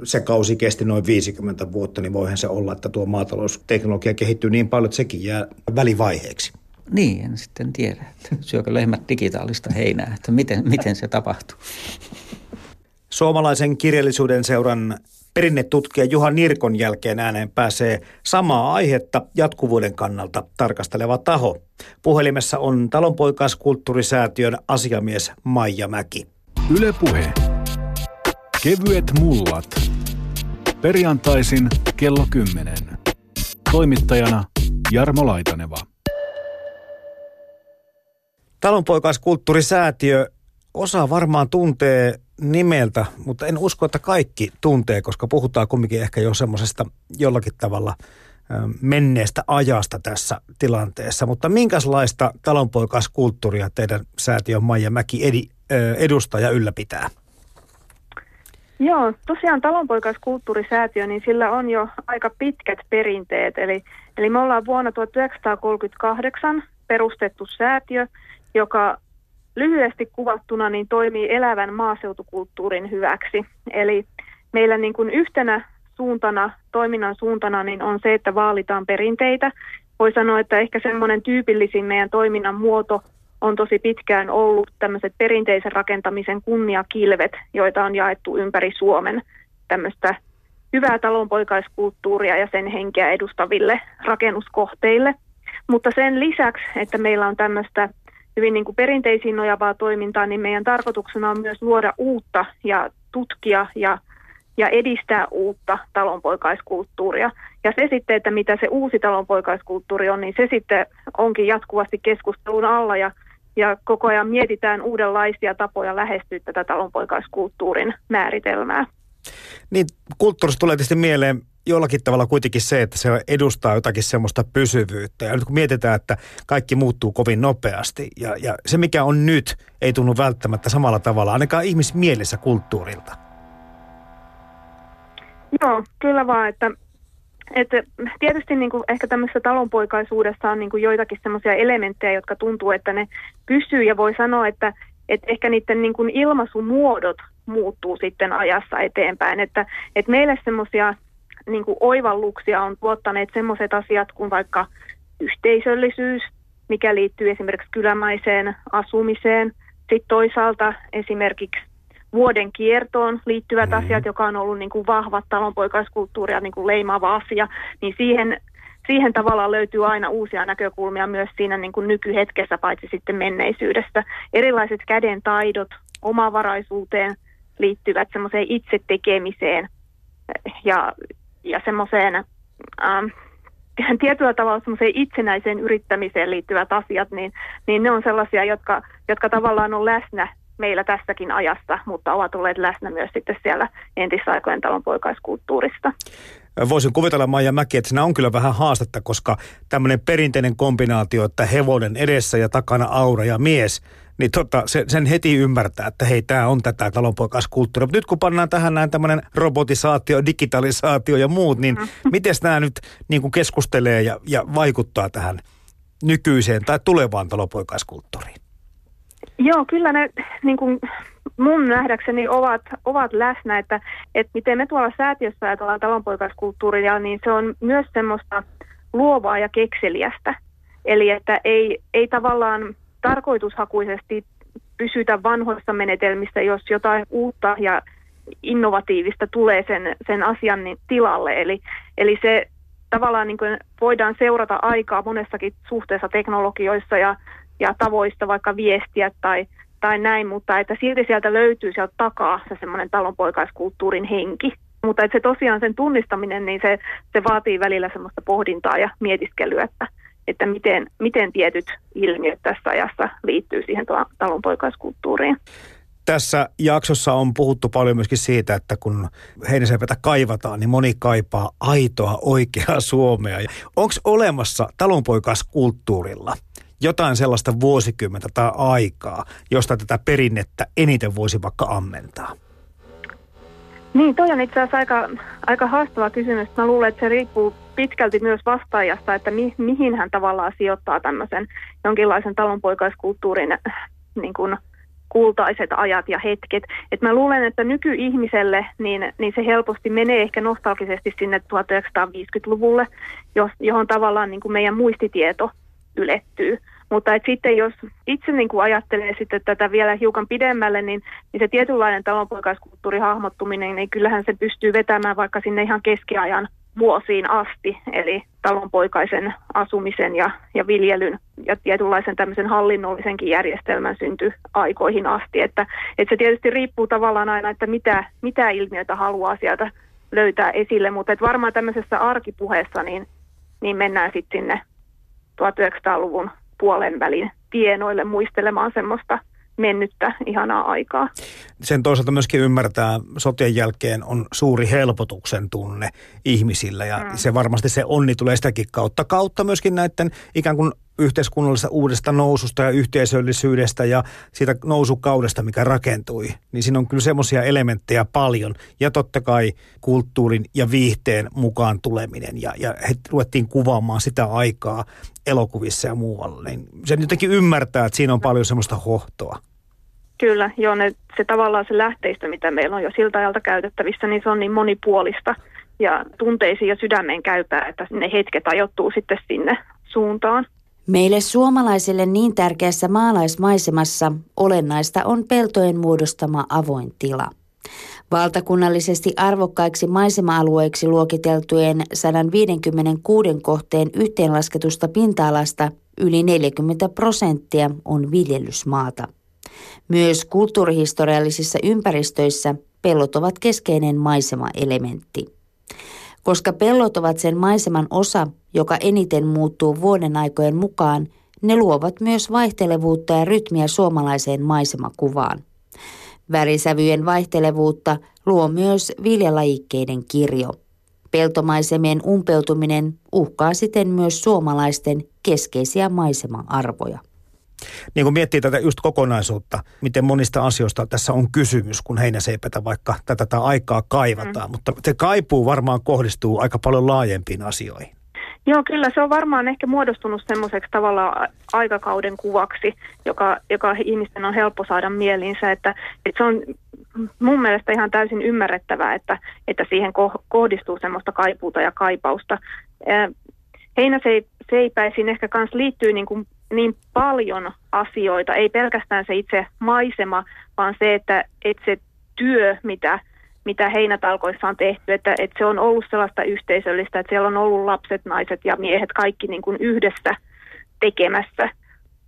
se kausi kesti noin 50 vuotta, niin voihan se olla, että tuo maatalousteknologia kehittyy niin paljon, että sekin jää välivaiheeksi. Niin, en sitten tiedä, että syökö lehmät digitaalista heinää, että miten, miten se tapahtuu. Suomalaisen kirjallisuuden seuran Perinnetutkija Juha Nirkon jälkeen ääneen pääsee samaa aihetta jatkuvuuden kannalta tarkasteleva taho. Puhelimessa on talonpoikaiskulttuurisäätiön asiamies Maija Mäki. Ylepuhe. Kevyet mullat. Perjantaisin kello 10. Toimittajana Jarmo Laitaneva. Talonpoikaiskulttuurisäätiö osa varmaan tuntee nimeltä, mutta en usko, että kaikki tuntee, koska puhutaan kumminkin ehkä jo semmoisesta jollakin tavalla menneestä ajasta tässä tilanteessa. Mutta minkälaista talonpoikaiskulttuuria teidän säätiön Maija Mäki edi, edustaa ja ylläpitää? Joo, tosiaan talonpoikaiskulttuurisäätiö, niin sillä on jo aika pitkät perinteet. Eli, eli me ollaan vuonna 1938 perustettu säätiö, joka lyhyesti kuvattuna niin toimii elävän maaseutukulttuurin hyväksi. Eli meillä niin kuin yhtenä suuntana, toiminnan suuntana niin on se, että vaalitaan perinteitä. Voi sanoa, että ehkä semmoinen tyypillisin meidän toiminnan muoto on tosi pitkään ollut tämmöiset perinteisen rakentamisen kunniakilvet, joita on jaettu ympäri Suomen tämmöistä hyvää talonpoikaiskulttuuria ja sen henkeä edustaville rakennuskohteille. Mutta sen lisäksi, että meillä on tämmöistä hyvin niin kuin perinteisiin nojavaa toimintaa, niin meidän tarkoituksena on myös luoda uutta ja tutkia ja, ja edistää uutta talonpoikaiskulttuuria. Ja se sitten, että mitä se uusi talonpoikaiskulttuuri on, niin se sitten onkin jatkuvasti keskustelun alla ja, ja koko ajan mietitään uudenlaisia tapoja lähestyä tätä talonpoikaiskulttuurin määritelmää. Niin, kulttuurista tulee tietysti mieleen jollakin tavalla kuitenkin se, että se edustaa jotakin semmoista pysyvyyttä. Ja nyt kun mietitään, että kaikki muuttuu kovin nopeasti ja, ja se mikä on nyt ei tunnu välttämättä samalla tavalla, ainakaan ihmismielessä kulttuurilta. Joo, kyllä vaan, että, että tietysti niin kuin ehkä tämmöisessä talonpoikaisuudessa on niin kuin joitakin semmoisia elementtejä, jotka tuntuu, että ne pysyy ja voi sanoa, että, että ehkä niiden niin kuin ilmaisumuodot muuttuu sitten ajassa eteenpäin. Että, että meille semmoisia niin kuin oivalluksia on tuottaneet semmoiset asiat kuin vaikka yhteisöllisyys, mikä liittyy esimerkiksi kylämäiseen asumiseen. Sitten toisaalta esimerkiksi vuoden kiertoon liittyvät mm. asiat, joka on ollut niin kuin vahvat talonpoikaiskulttuuria niin kuin leimaava asia, niin siihen, siihen tavallaan löytyy aina uusia näkökulmia myös siinä niin kuin nykyhetkessä, paitsi sitten menneisyydestä. Erilaiset käden taidot, omavaraisuuteen liittyvät semmoiseen itse tekemiseen ja, ja semmoiseen ähm, tietyllä tavalla semmoiseen itsenäiseen yrittämiseen liittyvät asiat, niin, niin ne on sellaisia, jotka, jotka tavallaan on läsnä meillä tässäkin ajassa, mutta ovat olleet läsnä myös sitten siellä entisaikojen talonpoikaiskulttuurista. Voisin kuvitella Maija Mäki, että siinä on kyllä vähän haastetta, koska tämmöinen perinteinen kombinaatio, että hevonen edessä ja takana aura ja mies, niin tota, sen, sen heti ymmärtää, että hei, tämä on tätä talonpoikaiskulttuuria. Mutta nyt kun pannaan tähän näin tämmöinen robotisaatio, digitalisaatio ja muut, niin mm. miten nämä nyt niin kuin keskustelee ja, ja vaikuttaa tähän nykyiseen tai tulevaan talonpoikaiskulttuuriin? Joo, kyllä ne niin kuin mun nähdäkseni ovat, ovat läsnä, että, että miten me tuolla säätiössä ajatellaan talonpoikaiskulttuuria, niin se on myös semmoista luovaa ja kekseliästä. Eli että ei, ei tavallaan tarkoitushakuisesti pysytä vanhoissa menetelmissä, jos jotain uutta ja innovatiivista tulee sen, sen asian tilalle. Eli, eli se tavallaan niin kuin voidaan seurata aikaa monessakin suhteessa teknologioissa ja ja tavoista vaikka viestiä tai, tai näin, mutta että silti sieltä löytyy sieltä takaa se semmoinen talonpoikaiskulttuurin henki. Mutta että se tosiaan sen tunnistaminen, niin se, se vaatii välillä semmoista pohdintaa ja mietiskelyä, että, että miten, miten tietyt ilmiöt tässä ajassa liittyy siihen talonpoikaiskulttuuriin. Tässä jaksossa on puhuttu paljon myöskin siitä, että kun heinäsepätä kaivataan, niin moni kaipaa aitoa, oikeaa Suomea. Onko olemassa talonpoikaiskulttuurilla – jotain sellaista vuosikymmentä tai aikaa, josta tätä perinnettä eniten voisi vaikka ammentaa? Niin, toi on itse asiassa aika, aika haastava kysymys. Mä luulen, että se riippuu pitkälti myös vastaajasta, että mi, mihin hän tavallaan sijoittaa tämmöisen jonkinlaisen talonpoikaiskulttuurin äh, niin kuin kultaiset ajat ja hetket. Et mä luulen, että nykyihmiselle niin, niin se helposti menee ehkä nostalgisesti sinne 1950-luvulle, johon tavallaan niin kuin meidän muistitieto ylettyy. Mutta et sitten jos itse niin kuin ajattelee sitten tätä vielä hiukan pidemmälle, niin, niin se tietynlainen talonpoikaiskulttuuri hahmottuminen, niin kyllähän se pystyy vetämään vaikka sinne ihan keskiajan vuosiin asti, eli talonpoikaisen asumisen ja, ja viljelyn ja tietynlaisen tämmöisen hallinnollisenkin järjestelmän synty aikoihin asti. Että, että se tietysti riippuu tavallaan aina, että mitä, mitä ilmiötä haluaa sieltä löytää esille, mutta että varmaan tämmöisessä arkipuheessa niin, niin mennään sitten sinne 1900-luvun puolen välin tienoille muistelemaan semmoista mennyttä ihanaa aikaa. Sen toisaalta myöskin ymmärtää, sotien jälkeen on suuri helpotuksen tunne ihmisillä ja mm. se varmasti se onni tulee sitäkin kautta. Kautta myöskin näiden ikään kuin yhteiskunnallisesta uudesta noususta ja yhteisöllisyydestä ja siitä nousukaudesta, mikä rakentui, niin siinä on kyllä semmoisia elementtejä paljon. Ja totta kai kulttuurin ja viihteen mukaan tuleminen ja, ja he ruvettiin kuvaamaan sitä aikaa elokuvissa ja muualla. Niin sen jotenkin ymmärtää, että siinä on paljon semmoista hohtoa. Kyllä, joo, ne, se tavallaan se lähteistö, mitä meillä on jo siltä ajalta käytettävissä, niin se on niin monipuolista ja tunteisiin ja sydämeen käypää, että ne hetket ajoittuu sitten sinne suuntaan. Meille suomalaisille niin tärkeässä maalaismaisemassa olennaista on peltojen muodostama avoin tila. Valtakunnallisesti arvokkaiksi maisema-alueiksi luokiteltujen 156 kohteen yhteenlasketusta pinta-alasta yli 40 prosenttia on viljelysmaata. Myös kulttuurihistoriallisissa ympäristöissä pellot ovat keskeinen maisemaelementti. Koska pellot ovat sen maiseman osa, joka eniten muuttuu vuoden aikojen mukaan, ne luovat myös vaihtelevuutta ja rytmiä suomalaiseen maisemakuvaan. Värisävyjen vaihtelevuutta luo myös viljalajikkeiden kirjo. Peltomaisemien umpeutuminen uhkaa siten myös suomalaisten keskeisiä maisema-arvoja. Niin kun miettii tätä just kokonaisuutta, miten monista asioista tässä on kysymys, kun heinäseipätä vaikka tätä aikaa kaivataan, mm. mutta se kaipuu varmaan kohdistuu aika paljon laajempiin asioihin. Joo, kyllä se on varmaan ehkä muodostunut semmoiseksi tavalla aikakauden kuvaksi, joka, joka ihmisten on helppo saada mieliinsä, että, että se on mun mielestä ihan täysin ymmärrettävää, että, että siihen kohdistuu semmoista kaipuuta ja kaipausta. Heinäseipäisiin ehkä myös liittyy niin, kuin niin paljon asioita, ei pelkästään se itse maisema, vaan se, että, että se työ, mitä – mitä heinätalkoissa on tehty, että, että se on ollut sellaista yhteisöllistä, että siellä on ollut lapset, naiset ja miehet kaikki niin kuin yhdessä tekemässä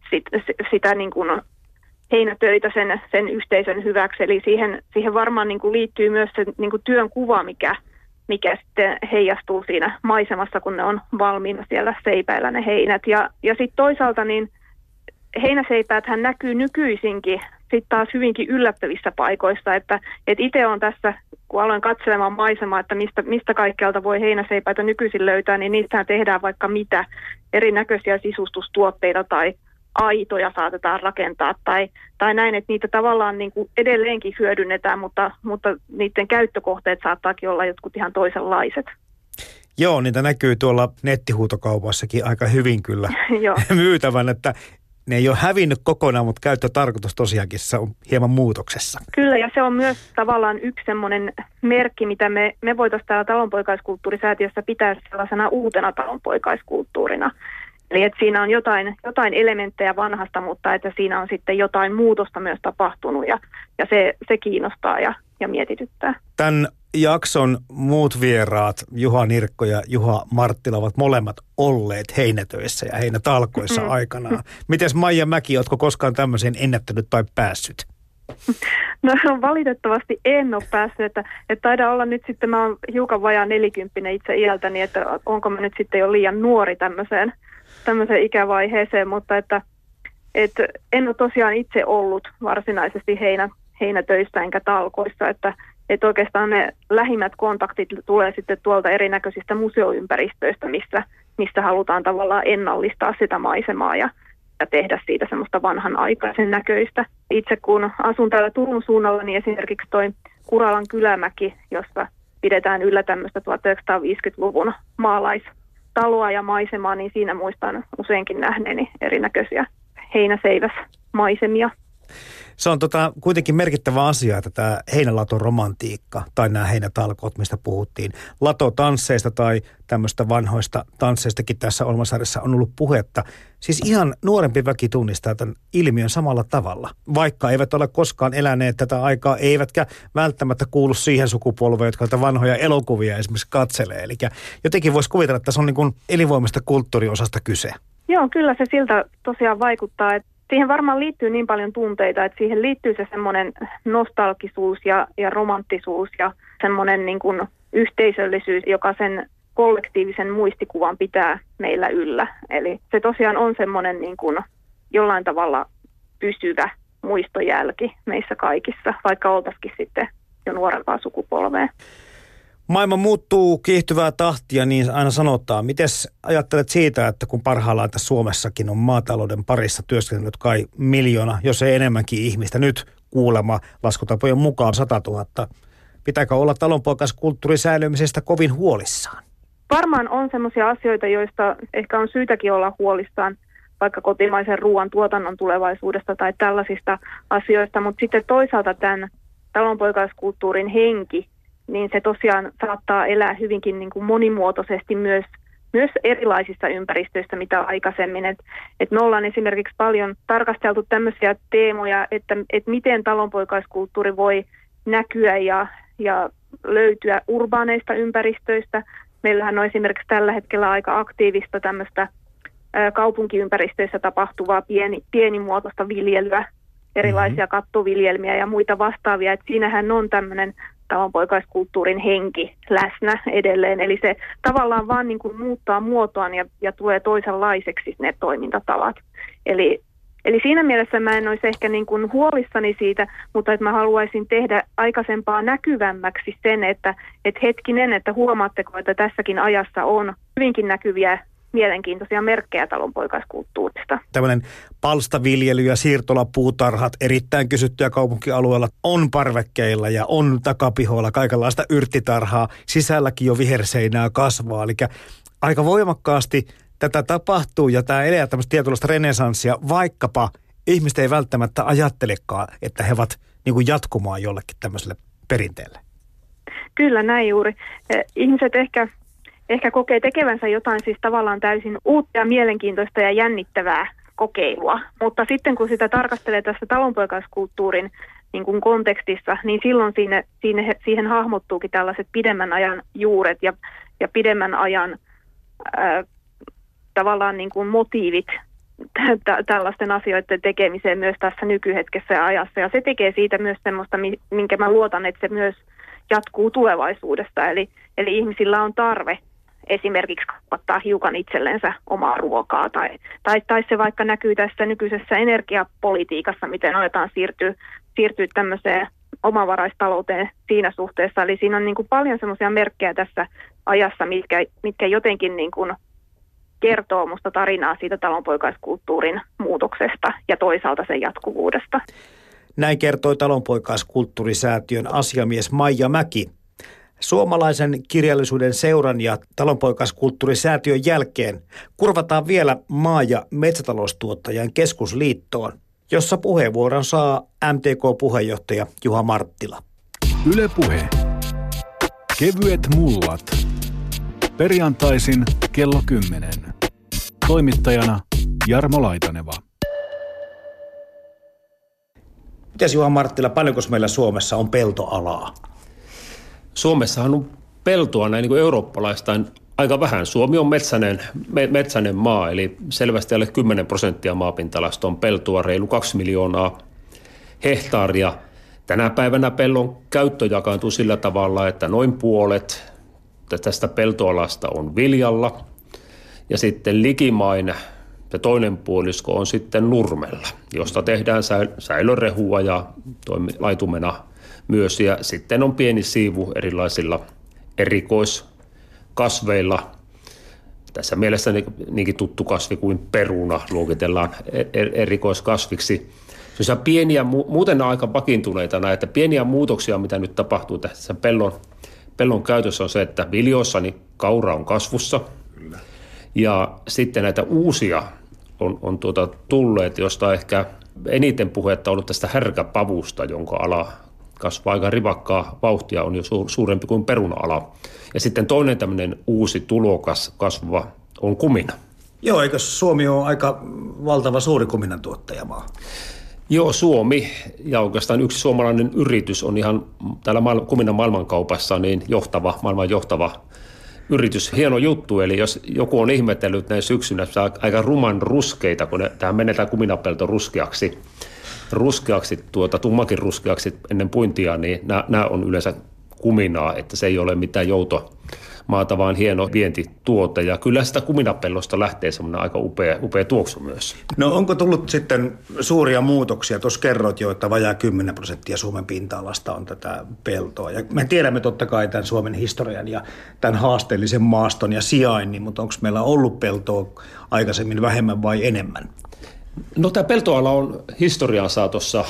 sit, sitä niin kuin heinätöitä sen, sen yhteisön hyväksi. Eli siihen, siihen varmaan niin kuin liittyy myös se niin kuin työn kuva, mikä, mikä sitten heijastuu siinä maisemassa, kun ne on valmiina siellä seipäillä ne heinät. Ja, ja sitten toisaalta niin heinäseipäät hän näkyy nykyisinkin sitten taas hyvinkin yllättävissä paikoissa, että, että itse on tässä, kun aloin katselemaan maisemaa, että mistä, mistä kaikkialta voi heinäseipäitä nykyisin löytää, niin niistähän tehdään vaikka mitä erinäköisiä sisustustuotteita tai aitoja saatetaan rakentaa tai, tai näin, että niitä tavallaan niin kuin edelleenkin hyödynnetään, mutta, mutta niiden käyttökohteet saattaakin olla jotkut ihan toisenlaiset. Joo, niitä näkyy tuolla nettihuutokaupassakin aika hyvin kyllä myytävän, että ne ei ole hävinnyt kokonaan, mutta käyttötarkoitus tosiaankin se on hieman muutoksessa. Kyllä, ja se on myös tavallaan yksi semmoinen merkki, mitä me, me voitaisiin täällä talonpoikaiskulttuurisäätiössä pitää sellaisena uutena talonpoikaiskulttuurina. Eli että siinä on jotain, jotain elementtejä vanhasta, mutta että siinä on sitten jotain muutosta myös tapahtunut ja, ja se, se kiinnostaa ja, ja mietityttää. Tämän jakson muut vieraat, Juha Nirkko ja Juha Marttila, ovat molemmat olleet heinätöissä ja heinätalkoissa mm. aikanaan. Mites Maija Mäki, oletko koskaan tämmöiseen ennättänyt tai päässyt? No valitettavasti en ole päässyt, että, että taida olla nyt sitten, mä oon hiukan vajaa nelikymppinen itse iältäni, että onko mä nyt sitten jo liian nuori tämmöiseen, tämmöiseen ikävaiheeseen, mutta että, että en ole tosiaan itse ollut varsinaisesti heinä, heinätöissä enkä talkoissa, että, että oikeastaan ne lähimmät kontaktit tulee sitten tuolta erinäköisistä museoympäristöistä, missä, missä halutaan tavallaan ennallistaa sitä maisemaa ja, ja tehdä siitä semmoista vanhanaikaisen näköistä. Itse kun asun täällä Turun suunnalla, niin esimerkiksi toi Kuralan kylämäki, jossa pidetään yllä tämmöistä 1950-luvun maalaistaloa ja maisemaa, niin siinä muistan useinkin nähneeni erinäköisiä heinäseiväsmaisemia. Se on tota, kuitenkin merkittävä asia, että tämä heinälaton romantiikka tai nämä heinätalkoot, mistä puhuttiin, latotansseista tai tämmöistä vanhoista tansseistakin tässä Olmasarjassa on ollut puhetta. Siis ihan nuorempi väki tunnistaa tämän ilmiön samalla tavalla, vaikka eivät ole koskaan eläneet tätä aikaa, eivätkä välttämättä kuulu siihen sukupolveen, jotka vanhoja elokuvia esimerkiksi katselee. Eli jotenkin voisi kuvitella, että se on niin kuin elinvoimasta kulttuuriosasta kyse. Joo, kyllä se siltä tosiaan vaikuttaa, että siihen varmaan liittyy niin paljon tunteita, että siihen liittyy se semmoinen nostalgisuus ja, ja romanttisuus ja semmoinen niin kuin yhteisöllisyys, joka sen kollektiivisen muistikuvan pitää meillä yllä. Eli se tosiaan on semmoinen niin kuin jollain tavalla pysyvä muistojälki meissä kaikissa, vaikka oltaisikin sitten jo nuorempaa sukupolvea. Maailma muuttuu kiihtyvää tahtia, niin aina sanotaan. Miten ajattelet siitä, että kun parhaillaan tässä Suomessakin on maatalouden parissa työskennellyt kai miljoona, jos ei enemmänkin ihmistä, nyt kuulema laskutapojen mukaan 100 000. Pitääkö olla talonpoikaiskulttuurin säilymisestä kovin huolissaan? Varmaan on sellaisia asioita, joista ehkä on syytäkin olla huolissaan, vaikka kotimaisen ruoan tuotannon tulevaisuudesta tai tällaisista asioista, mutta sitten toisaalta tämän talonpoikaiskulttuurin henki – niin se tosiaan saattaa elää hyvinkin niin kuin monimuotoisesti myös, myös erilaisissa ympäristöissä, mitä aikaisemmin. Et, et me ollaan esimerkiksi paljon tarkasteltu tämmöisiä teemoja, että, että miten talonpoikaiskulttuuri voi näkyä ja, ja löytyä urbaaneista ympäristöistä. Meillähän on esimerkiksi tällä hetkellä aika aktiivista tämmöistä kaupunkiympäristöissä tapahtuvaa pieni, pienimuotoista viljelyä, erilaisia mm-hmm. kattoviljelmiä ja muita vastaavia. Et siinähän on tämmöinen talonpoikaiskulttuurin henki läsnä edelleen. Eli se tavallaan vaan niin kuin muuttaa muotoaan ja, ja tulee toisenlaiseksi ne toimintatavat. Eli, eli siinä mielessä mä en olisi ehkä niin kuin huolissani siitä, mutta että mä haluaisin tehdä aikaisempaa näkyvämmäksi sen, että, että hetkinen, että huomaatteko, että tässäkin ajassa on hyvinkin näkyviä mielenkiintoisia merkkejä talonpoikaiskulttuurista. Tällainen palstaviljely ja siirtolapuutarhat, erittäin kysyttyä kaupunkialueella, on parvekkeilla ja on takapihoilla kaikenlaista yrttitarhaa. Sisälläkin jo viherseinää kasvaa, eli aika voimakkaasti tätä tapahtuu ja tämä elää tämmöistä tietynlaista renesanssia, vaikkapa ihmiset ei välttämättä ajattelekaan, että he ovat niin kuin jatkumaan jollekin tämmöiselle perinteelle. Kyllä, näin juuri. Eh, ihmiset ehkä ehkä kokee tekevänsä jotain siis tavallaan täysin uutta ja mielenkiintoista ja jännittävää kokeilua. Mutta sitten kun sitä tarkastelee tässä talonpoikaiskulttuurin niin kuin kontekstissa, niin silloin siinä, siinä, siihen hahmottuukin tällaiset pidemmän ajan juuret ja, ja pidemmän ajan ää, tavallaan niin kuin motiivit tällaisten asioiden tekemiseen myös tässä nykyhetkessä ja ajassa. Ja se tekee siitä myös semmoista, minkä mä luotan, että se myös jatkuu tulevaisuudesta. Eli, eli ihmisillä on tarve esimerkiksi ottaa hiukan itsellensä omaa ruokaa. Tai, tai, tai se vaikka näkyy tässä nykyisessä energiapolitiikassa, miten aletaan siirtyä, siirtyä tämmöiseen omavaraistalouteen siinä suhteessa. Eli siinä on niin kuin paljon semmoisia merkkejä tässä ajassa, mitkä, mitkä jotenkin niin kuin kertoo musta tarinaa siitä talonpoikaiskulttuurin muutoksesta ja toisaalta sen jatkuvuudesta. Näin kertoi talonpoikaiskulttuurisäätiön asiamies Maija Mäki. Suomalaisen kirjallisuuden seuran ja talonpoikaiskulttuurisäätiön jälkeen kurvataan vielä maa- ja metsätaloustuottajan keskusliittoon, jossa puheenvuoron saa MTK-puheenjohtaja Juha Marttila. Yle Puhe. Kevyet mullat. Perjantaisin kello 10. Toimittajana Jarmo Laitaneva. Mitäs Juha Marttila, paljonko meillä Suomessa on peltoalaa? Suomessahan on peltoa näin niin kuin eurooppalaistain aika vähän. Suomi on metsäinen, metsäinen maa, eli selvästi alle 10 prosenttia maapintalasta on peltoa, reilu 2 miljoonaa hehtaaria. Tänä päivänä pellon käyttö jakaantuu sillä tavalla, että noin puolet tästä peltoalasta on viljalla ja sitten likimain se toinen puolisko on sitten nurmella, josta tehdään säilörehua ja laitumena myös. Ja sitten on pieni siivu erilaisilla erikoiskasveilla. Tässä mielessä niinkin tuttu kasvi kuin peruna luokitellaan e-, e-, erikoiskasviksi. Se pieniä, muuten on aika vakiintuneita näitä pieniä muutoksia, mitä nyt tapahtuu tässä pellon, pellon käytössä on se, että viljoissa niin kaura on kasvussa. Kyllä. Ja sitten näitä uusia on, on tuota tulleet, josta ehkä eniten puhetta on ollut tästä härkäpavusta, jonka ala kasvaa aika rivakkaa vauhtia, on jo suurempi kuin peruna-ala. Ja sitten toinen tämmöinen uusi tulokas kasvava on kumina. Joo, eikö Suomi ole aika valtava suuri kuminan tuottajamaa? Joo, Suomi ja oikeastaan yksi suomalainen yritys on ihan täällä kuminan maailmankaupassa niin johtava, maailman johtava yritys. Hieno juttu, eli jos joku on ihmetellyt näin syksynä, saa aika ruman ruskeita, kun ne, tähän menetään kuminapelto ruskeaksi, ruskeaksi, tuota, tummakin ruskeaksi ennen puintia, niin nämä, nämä on yleensä kuminaa, että se ei ole mitään jouto maata, vaan hieno vientituote. Ja kyllä sitä kuminapellosta lähtee semmoinen aika upea, upea tuoksu myös. No onko tullut sitten suuria muutoksia? Tuossa kerroit jo, että vajaa 10 prosenttia Suomen pinta-alasta on tätä peltoa. Ja me tiedämme totta kai tämän Suomen historian ja tämän haasteellisen maaston ja sijainnin, mutta onko meillä ollut peltoa aikaisemmin vähemmän vai enemmän? No tämä peltoala on historian saatossa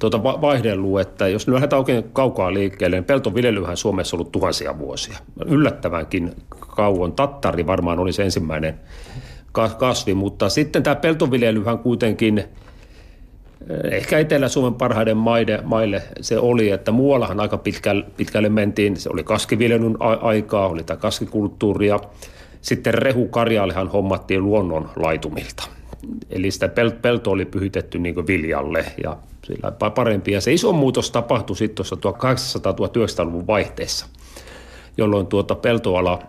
tuota vaihdellut, että jos nyt lähdetään oikein kaukaa liikkeelle, niin peltoviljelyhän Suomessa on ollut tuhansia vuosia. Yllättävänkin kauan. Tattari varmaan oli se ensimmäinen kasvi, mutta sitten tämä peltoviljelyhän kuitenkin eh, ehkä Etelä-Suomen parhaiden maide, maille se oli, että muuallahan aika pitkälle, pitkälle mentiin. Se oli kaskiviljelyn aikaa, oli tämä kaskikulttuuria. Sitten rehukarjallehan hommattiin luonnon laitumilta. Eli sitä peltoa oli pyhitetty niin viljalle ja sillä parempi. Ja se iso muutos tapahtui sitten tuossa 1800-1900-luvun vaihteessa, jolloin tuota peltoala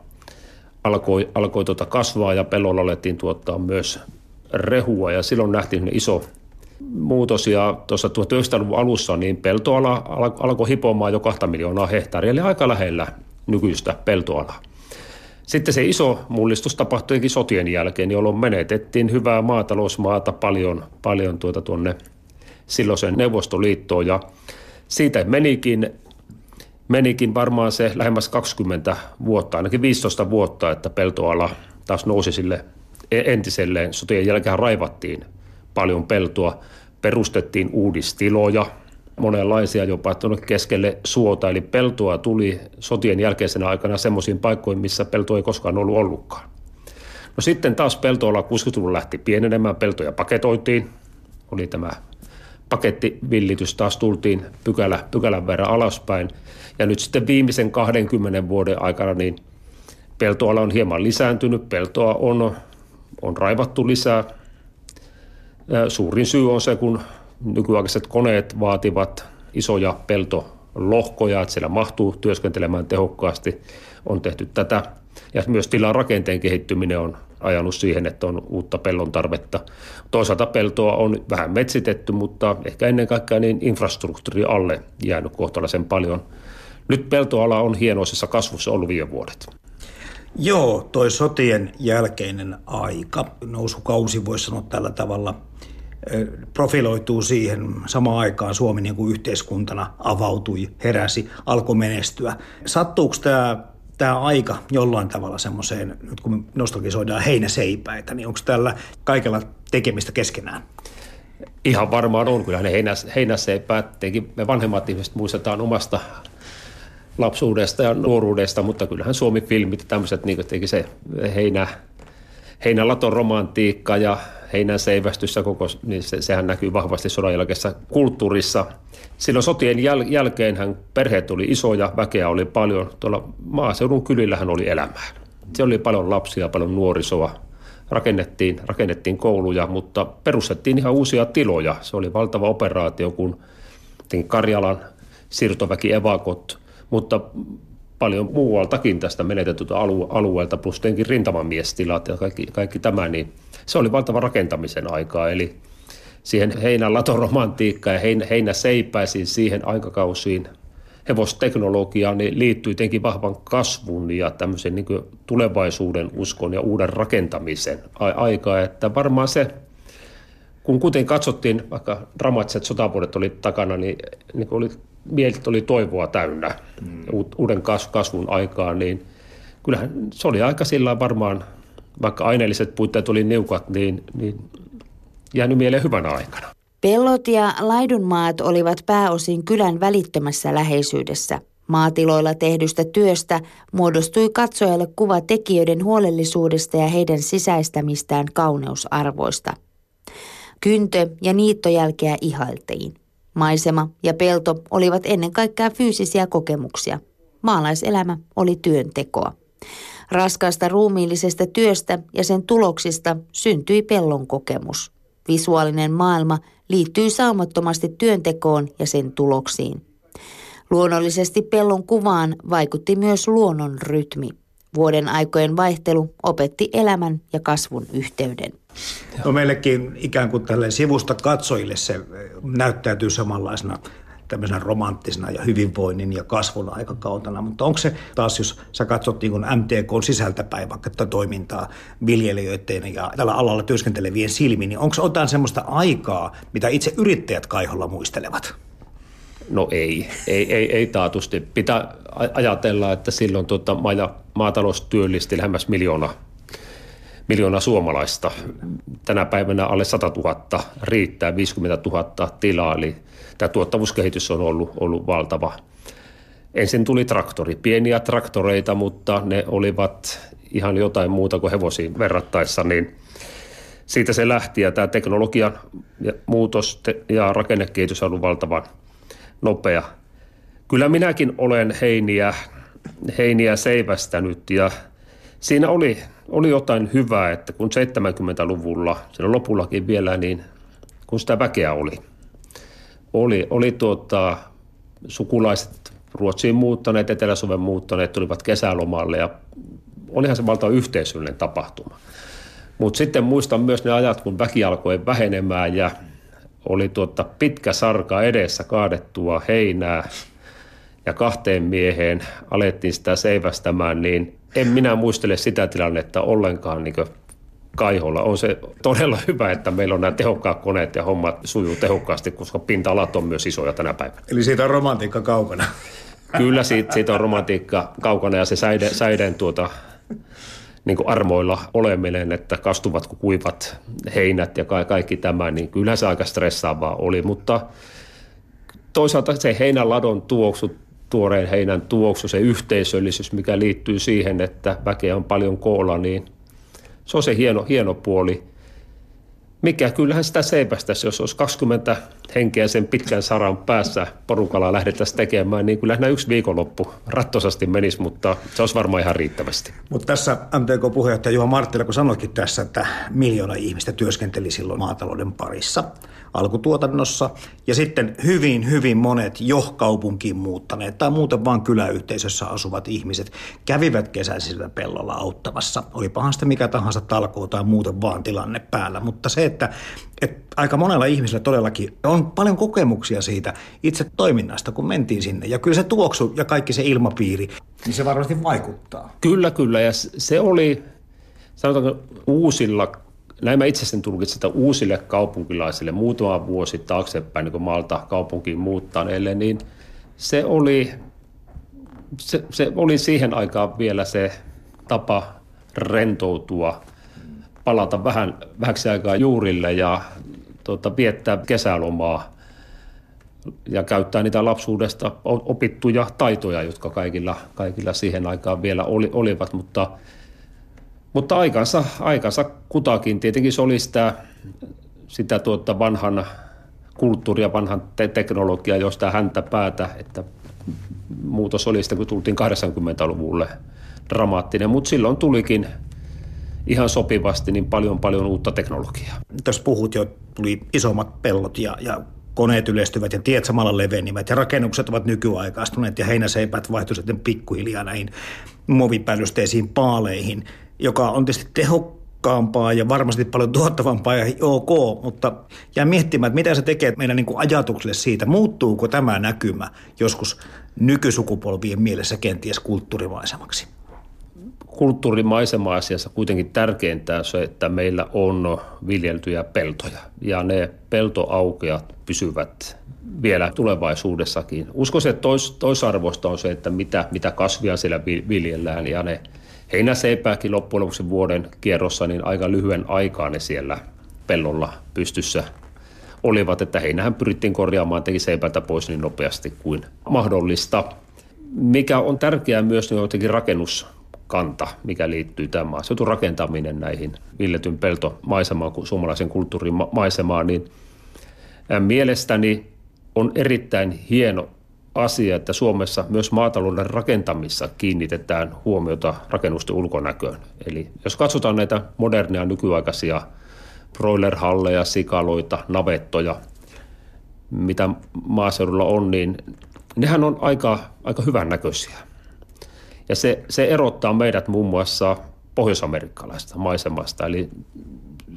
alkoi, alkoi tuota kasvaa ja pellolla alettiin tuottaa myös rehua ja silloin nähtiin iso, muutos ja tuossa 1900-luvun alussa niin peltoala alkoi hipomaan jo kahta miljoonaa hehtaaria, eli aika lähellä nykyistä peltoalaa. Sitten se iso mullistus tapahtuikin sotien jälkeen, jolloin menetettiin hyvää maatalousmaata paljon, paljon tuota tuonne silloiseen Neuvostoliittoon ja siitä menikin, menikin varmaan se lähemmäs 20 vuotta, ainakin 15 vuotta, että peltoala taas nousi sille e- entiselleen. Sotien jälkeen raivattiin paljon peltoa, perustettiin uudistiloja, monenlaisia jopa tuonne keskelle suota, eli peltoa tuli sotien jälkeisenä aikana semmoisiin paikkoihin, missä pelto ei koskaan ollut ollutkaan. No sitten taas peltoala 60-luvulla lähti pienenemään, peltoja paketoitiin, oli tämä pakettivillitys, taas tultiin pykälä, pykälän verran alaspäin. Ja nyt sitten viimeisen 20 vuoden aikana niin peltoala on hieman lisääntynyt, peltoa on, on raivattu lisää. Suurin syy on se, kun nykyaikaiset koneet vaativat isoja peltolohkoja, että siellä mahtuu työskentelemään tehokkaasti. On tehty tätä. Ja myös tilan rakenteen kehittyminen on ajanut siihen, että on uutta pellon tarvetta. Toisaalta peltoa on vähän metsitetty, mutta ehkä ennen kaikkea niin infrastruktuuri alle jäänyt kohtalaisen paljon. Nyt peltoala on hienoisessa kasvussa ollut viime vuodet. Joo, toi sotien jälkeinen aika, nousukausi voisi sanoa tällä tavalla, profiloituu siihen samaan aikaan Suomi niin kuin yhteiskuntana avautui, heräsi, alkoi menestyä. Sattuuko tämä tämä aika jollain tavalla semmoiseen, nyt kun nostalgisoidaan heinäseipäitä, niin onko tällä kaikella tekemistä keskenään? Ihan varmaan on. Kyllä ne heinäs, heinäseipäät, tietenkin me vanhemmat ihmiset muistetaan omasta lapsuudesta ja nuoruudesta, mutta kyllähän Suomi-filmit, tämmöiset niin se heinä, heinälaton romantiikka ja heinän seivästyssä koko, niin se, sehän näkyy vahvasti sodan jälkeisessä kulttuurissa. Silloin sotien jäl, jälkeenhän perheet oli isoja, väkeä oli paljon. Tuolla maaseudun kylillähän oli elämää. Siellä oli paljon lapsia, paljon nuorisoa. Rakennettiin, rakennettiin kouluja, mutta perustettiin ihan uusia tiloja. Se oli valtava operaatio, kun Karjalan siirtoväki evakot, mutta paljon muualtakin tästä menetetyltä alueelta, plus tietenkin rintamamiestilat ja kaikki, kaikki tämä, niin se oli valtava rakentamisen aikaa, eli siihen heinän latoromantiikkaan ja heinä, heinäseipäisiin siihen aikakausiin hevosteknologiaan niin liittyy tietenkin vahvan kasvun ja tämmöisen niin tulevaisuuden uskon ja uuden rakentamisen aikaa, että varmaan se, kun kuten katsottiin, vaikka dramaattiset sotavuodet oli takana, niin, niin oli, mielet oli toivoa täynnä mm. uuden kasvun aikaa, niin kyllähän se oli aika sillä varmaan, vaikka aineelliset puitteet oli niukat, niin, niin jäänyt mieleen hyvänä aikana. Pellot ja laidunmaat olivat pääosin kylän välittömässä läheisyydessä. Maatiloilla tehdystä työstä muodostui katsojalle kuva tekijöiden huolellisuudesta ja heidän sisäistämistään kauneusarvoista. Kyntö ja niittojälkeä ihailtiin. Maisema ja pelto olivat ennen kaikkea fyysisiä kokemuksia. Maalaiselämä oli työntekoa. Raskaasta ruumiillisesta työstä ja sen tuloksista syntyi pellon kokemus. Visuaalinen maailma liittyy saumattomasti työntekoon ja sen tuloksiin. Luonnollisesti pellon kuvaan vaikutti myös luonnon rytmi. Vuoden aikojen vaihtelu opetti elämän ja kasvun yhteyden. No meillekin ikään kuin tälle sivusta katsojille se näyttäytyy samanlaisena tämmöisenä romanttisena ja hyvinvoinnin ja kasvun aikakautena. Mutta onko se taas, jos sä katsot niin kuin MTK sisältäpäin vaikka tätä toimintaa viljelijöiden ja tällä alalla työskentelevien silmiin, niin onko jotain semmoista aikaa, mitä itse yrittäjät Kaiholla muistelevat? No ei, ei, ei, ei taatusti. Pitää ajatella, että silloin tuota, maa- maatalous työllisti lähemmäs miljoona, miljoona suomalaista. Tänä päivänä alle 100 000 riittää, 50 000 tilaa, eli tämä tuottavuuskehitys on ollut, ollut valtava. Ensin tuli traktori, pieniä traktoreita, mutta ne olivat ihan jotain muuta kuin hevosiin verrattaessa, niin siitä se lähti ja tämä teknologian muutos ja rakennekehitys on ollut valtavan nopea. Kyllä minäkin olen heiniä, heiniä seivästänyt ja siinä oli, oli jotain hyvää, että kun 70-luvulla, siinä lopullakin vielä, niin kun sitä väkeä oli – oli, oli tuota, sukulaiset Ruotsiin muuttaneet, Etelä-Suomen muuttaneet, tulivat kesälomalle ja olihan se valtava yhteisöllinen tapahtuma. Mutta sitten muistan myös ne ajat, kun väki alkoi vähenemään ja oli tuota pitkä sarka edessä kaadettua heinää ja kahteen mieheen alettiin sitä seivästämään, niin en minä muistele sitä tilannetta ollenkaan niin kaiholla. On se todella hyvä, että meillä on nämä tehokkaat koneet ja hommat sujuu tehokkaasti, koska pinta-alat on myös isoja tänä päivänä. Eli siitä on romantiikka kaukana. Kyllä siitä, siitä on romantiikka kaukana ja se säiden, säiden tuota, niin kuin armoilla oleminen, että kastuvatko kuivat heinät ja kaikki tämä, niin kyllä se aika stressaavaa oli, mutta toisaalta se heinäladon tuoksu, tuoreen heinän tuoksu, se yhteisöllisyys, mikä liittyy siihen, että väkeä on paljon koolla, niin se on se hieno, hieno puoli mikä kyllähän sitä seipästäisi, jos olisi 20 henkeä sen pitkän saran päässä porukalla lähdettäisiin tekemään, niin kyllähän yksi viikonloppu rattosasti menisi, mutta se olisi varmaan ihan riittävästi. Mutta tässä MTK-puheenjohtaja Juha Marttila, kun sanoikin tässä, että miljoona ihmistä työskenteli silloin maatalouden parissa alkutuotannossa, ja sitten hyvin, hyvin monet jo kaupunkiin muuttaneet tai muuten vaan kyläyhteisössä asuvat ihmiset kävivät kesäisillä pellolla auttamassa. Olipahan sitä mikä tahansa talkoo tai muuten vaan tilanne päällä, mutta se, että, että aika monella ihmisellä todellakin on paljon kokemuksia siitä itse toiminnasta, kun mentiin sinne. Ja kyllä se tuoksu ja kaikki se ilmapiiri, niin se varmasti vaikuttaa. Kyllä, kyllä. Ja se oli, sanotaanko uusilla näin mä itse sen tulkitsin, että uusille kaupunkilaisille muutama vuosi taaksepäin niin kun maalta kaupunkiin muuttaneille, niin se oli, se, se oli siihen aikaan vielä se tapa rentoutua palata vähän, vähäksi aikaa juurille ja tuota, viettää kesälomaa ja käyttää niitä lapsuudesta opittuja taitoja, jotka kaikilla, kaikilla siihen aikaan vielä oli, olivat, mutta, mutta aikansa, aikansa kutakin. Tietenkin se oli sitä, sitä tuota vanhan kulttuuria, vanhan te- teknologiaa, josta häntä päätä, että muutos oli sitä, kun tultiin 80-luvulle dramaattinen, mutta silloin tulikin ihan sopivasti niin paljon paljon uutta teknologiaa. Tässä puhut jo, tuli isommat pellot ja, ja koneet yleistyvät ja tiet samalla levenivät ja rakennukset ovat nykyaikaistuneet ja heinäseipät vaihtuivat sitten pikkuhiljaa näihin muovipäällysteisiin paaleihin, joka on tietysti tehokkaampaa ja varmasti paljon tuottavampaa ja ok, mutta jää miettimään, että mitä se tekee meidän niin kuin ajatukselle siitä, muuttuuko tämä näkymä joskus nykysukupolvien mielessä kenties kulttuurimaisemaksi kulttuurimaisema-asiassa kuitenkin tärkeintä on se, että meillä on viljeltyjä peltoja ja ne peltoaukeat pysyvät vielä tulevaisuudessakin. Uskoisin, että tois, toisarvoista on se, että mitä, mitä kasvia siellä viljellään ja ne heinäseipääkin loppujen lopuksi vuoden kierrossa, niin aika lyhyen aikaa ne siellä pellolla pystyssä olivat, että heinähän pyrittiin korjaamaan teki seipältä pois niin nopeasti kuin mahdollista. Mikä on tärkeää myös, niin jotenkin rakennus kanta, mikä liittyy tämän maaseutun rakentaminen näihin villetyn peltomaisemaan, suomalaisen kulttuurin maisemaan, niin mielestäni on erittäin hieno asia, että Suomessa myös maatalouden rakentamissa kiinnitetään huomiota rakennusten ulkonäköön. Eli jos katsotaan näitä modernia nykyaikaisia broilerhalleja, sikaloita, navettoja, mitä maaseudulla on, niin nehän on aika, aika hyvän näköisiä. Ja se, se erottaa meidät muun muassa pohjoisamerikkalaista maisemasta. Eli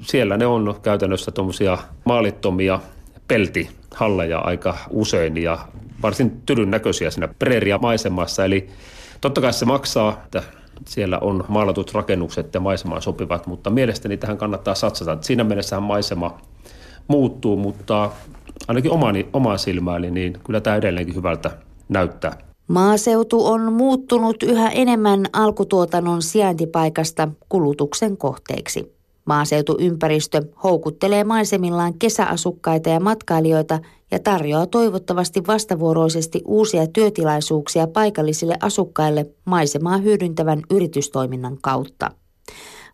siellä ne on käytännössä tuommoisia maalittomia peltihalleja aika usein ja varsin tylyn näköisiä siinä preeria maisemassa. Eli totta kai se maksaa, että siellä on maalatut rakennukset ja maisemaan sopivat, mutta mielestäni tähän kannattaa satsata. Siinä mielessä maisema muuttuu, mutta ainakin omani, omaan silmääni, niin kyllä tämä edelleenkin hyvältä näyttää. Maaseutu on muuttunut yhä enemmän alkutuotannon sijaintipaikasta kulutuksen kohteeksi. Maaseutuympäristö houkuttelee maisemillaan kesäasukkaita ja matkailijoita ja tarjoaa toivottavasti vastavuoroisesti uusia työtilaisuuksia paikallisille asukkaille maisemaa hyödyntävän yritystoiminnan kautta.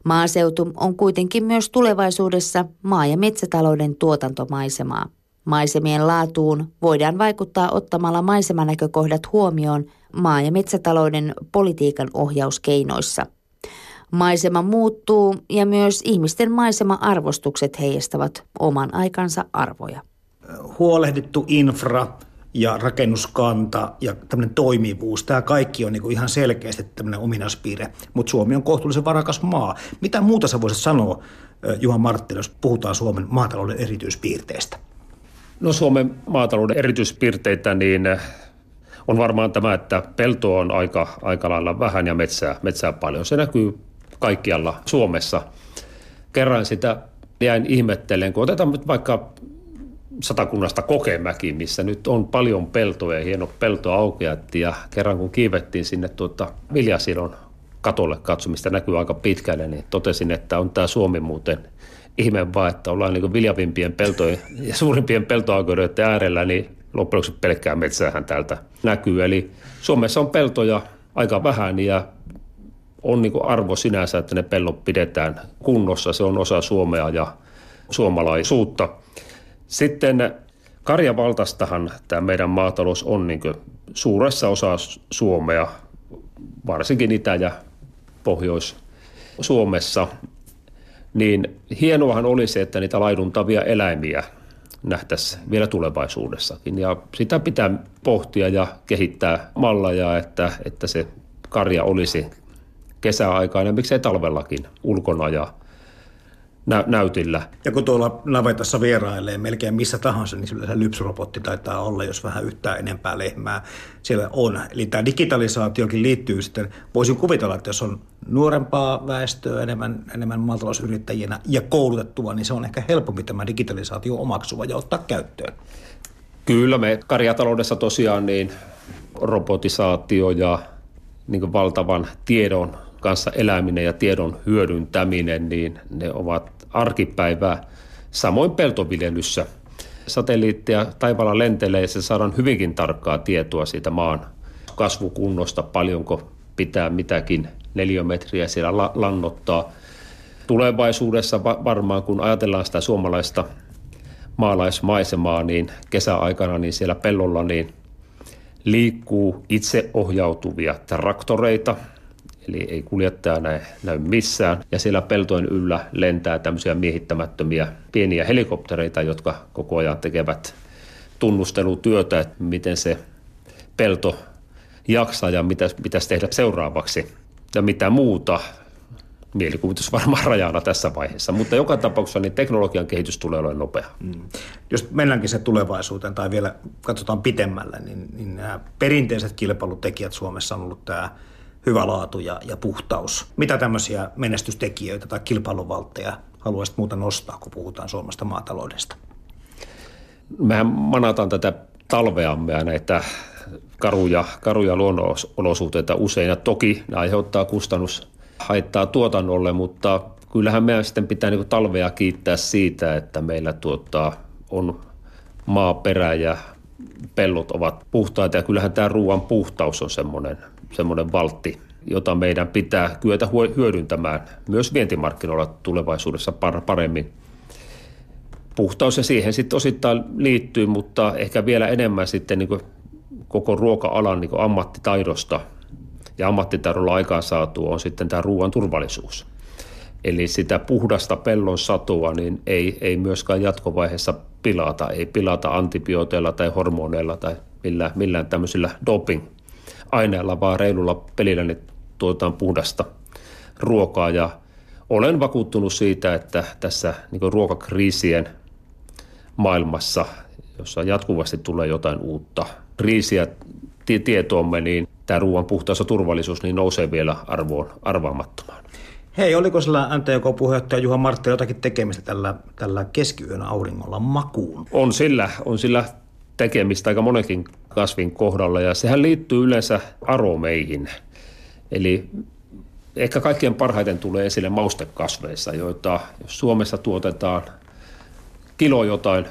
Maaseutu on kuitenkin myös tulevaisuudessa maa- ja metsätalouden tuotantomaisemaa. Maisemien laatuun voidaan vaikuttaa ottamalla maisemanäkökohdat huomioon maa- ja metsätalouden politiikan ohjauskeinoissa. Maisema muuttuu ja myös ihmisten maisema-arvostukset heijastavat oman aikansa arvoja. Huolehdittu infra ja rakennuskanta ja tämmöinen toimivuus, tämä kaikki on niin ihan selkeästi tämmöinen ominaispiirre, mutta Suomi on kohtuullisen varakas maa. Mitä muuta sä voisit sanoa, Juha Martti, jos puhutaan Suomen maatalouden erityispiirteistä? No Suomen maatalouden erityispiirteitä, niin on varmaan tämä, että peltoa on aika, aika lailla vähän ja metsää, metsää paljon. Se näkyy kaikkialla Suomessa. Kerran sitä jäin ihmettelen, kun otetaan nyt vaikka satakunnasta Kokemäki, missä nyt on paljon peltoja ja hieno peltoaukeat. Ja kerran kun kiivettiin sinne tuota viljasidon katolle katsomista näkyy aika pitkälle, niin totesin, että on tämä Suomi muuten ihme vaan, että ollaan niin viljavimpien peltojen ja suurimpien peltoaukeuden äärellä, niin loppujen lopuksi pelkkää metsäähän täältä näkyy. Eli Suomessa on peltoja aika vähän ja on niin arvo sinänsä, että ne pellot pidetään kunnossa. Se on osa Suomea ja suomalaisuutta. Sitten karjavaltastahan tämä meidän maatalous on niin suuressa osassa Suomea, varsinkin Itä- ja Pohjois-Suomessa. Niin hienoahan olisi, että niitä laiduntavia eläimiä nähtäisiin vielä tulevaisuudessakin. Ja sitä pitää pohtia ja kehittää malleja, että, että se karja olisi kesäaikaan ja miksei talvellakin ulkona ja nä- näytillä. Ja kun tuolla navetassa vierailee melkein missä tahansa, niin sillä se lypsyrobotti taitaa olla, jos vähän yhtään enempää lehmää siellä on. Eli tämä digitalisaatiokin liittyy sitten, voisin kuvitella, että jos on nuorempaa väestöä enemmän, enemmän maatalousyrittäjinä ja koulutettua, niin se on ehkä helpompi tämä digitalisaatio omaksuva ja ottaa käyttöön. Kyllä, me karjataloudessa tosiaan niin robotisaatio ja niin valtavan tiedon kanssa eläminen ja tiedon hyödyntäminen, niin ne ovat arkipäivää. Samoin peltoviljelyssä satelliittia taivaalla lentelee ja se saadaan hyvinkin tarkkaa tietoa siitä maan kasvukunnosta, paljonko pitää mitäkin neliömetriä siellä la- lannottaa. Tulevaisuudessa varmaan, kun ajatellaan sitä suomalaista maalaismaisemaa, niin kesäaikana niin siellä pellolla niin liikkuu itseohjautuvia traktoreita – eli ei kuljettaja näy, näy missään. Ja siellä peltojen yllä lentää tämmöisiä miehittämättömiä pieniä helikoptereita, jotka koko ajan tekevät tunnustelutyötä, että miten se pelto jaksaa ja mitä pitäisi tehdä seuraavaksi ja mitä muuta. Mielikuvitus varmaan rajana tässä vaiheessa, mutta joka tapauksessa niin teknologian kehitys tulee olemaan nopea. Mm. Jos mennäänkin se tulevaisuuteen tai vielä katsotaan pitemmälle, niin, niin nämä perinteiset kilpailutekijät Suomessa on ollut tämä hyvä laatu ja, ja puhtaus. Mitä tämmöisiä menestystekijöitä tai kilpailuvaltteja haluaisit muuta nostaa, kun puhutaan Suomesta maataloudesta? Mehän manataan tätä talveamme ja näitä karuja, karuja luonnonolosuhteita usein. Ja toki ne aiheuttaa kustannus haittaa tuotannolle, mutta kyllähän meidän sitten pitää niin talvea kiittää siitä, että meillä tuottaa, on maaperä ja pellot ovat puhtaita ja kyllähän tämä ruoan puhtaus on semmoinen semmoinen valtti, jota meidän pitää kyetä hyödyntämään myös vientimarkkinoilla tulevaisuudessa paremmin. Puhtaus ja siihen sitten osittain liittyy, mutta ehkä vielä enemmän sitten niin koko ruoka-alan niin ammattitaidosta ja ammattitaidolla aikaan saatu on sitten tämä ruoan turvallisuus. Eli sitä puhdasta pellon satua niin ei, ei myöskään jatkovaiheessa pilata, ei pilata antibiooteilla tai hormoneilla tai millään, millään tämmöisillä doping aineella, vaan reilulla pelillä niin tuotetaan puhdasta ruokaa ja olen vakuuttunut siitä, että tässä niin ruokakriisien maailmassa, jossa jatkuvasti tulee jotain uutta kriisiä tietoomme, niin tämä ruoan puhtaus ja turvallisuus niin nousee vielä arvoon arvaamattomaan. Hei, oliko sillä MTK-puheenjohtaja Juha Martti jotakin tekemistä tällä, tällä keskiyön auringolla makuun? On sillä, on sillä tekemistä aika monenkin kasvin kohdalla ja sehän liittyy yleensä aromeihin. Eli ehkä kaikkien parhaiten tulee esille maustekasveissa, joita jos Suomessa tuotetaan kilo jotain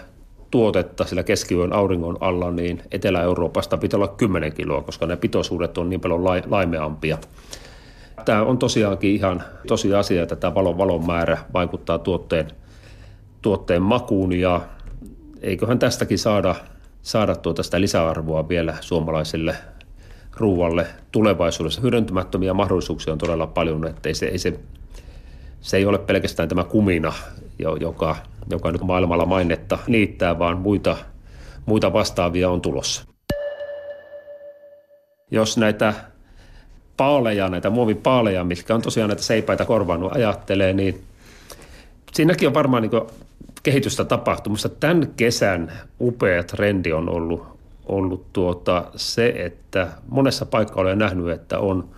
tuotetta sillä keskiyön auringon alla, niin Etelä-Euroopasta pitää olla 10 kiloa, koska ne pitoisuudet on niin paljon laimeampia. Tämä on tosiaankin ihan tosiasia, että tämä valon, valon määrä vaikuttaa tuotteen, tuotteen makuun ja eiköhän tästäkin saada saada tuota sitä lisäarvoa vielä suomalaiselle ruualle tulevaisuudessa. Hyödyntämättömiä mahdollisuuksia on todella paljon, että ei se, ei se, se ei ole pelkästään tämä kumina, joka, joka nyt maailmalla mainetta liittää, vaan muita, muita vastaavia on tulossa. Jos näitä paaleja, näitä muovipaaleja, mitkä on tosiaan näitä seipäitä korvannut, ajattelee, niin siinäkin on varmaan niin kehitystä tapahtumassa. Tämän kesän upea trendi on ollut, ollut tuota se, että monessa paikkaa olen nähnyt, että on,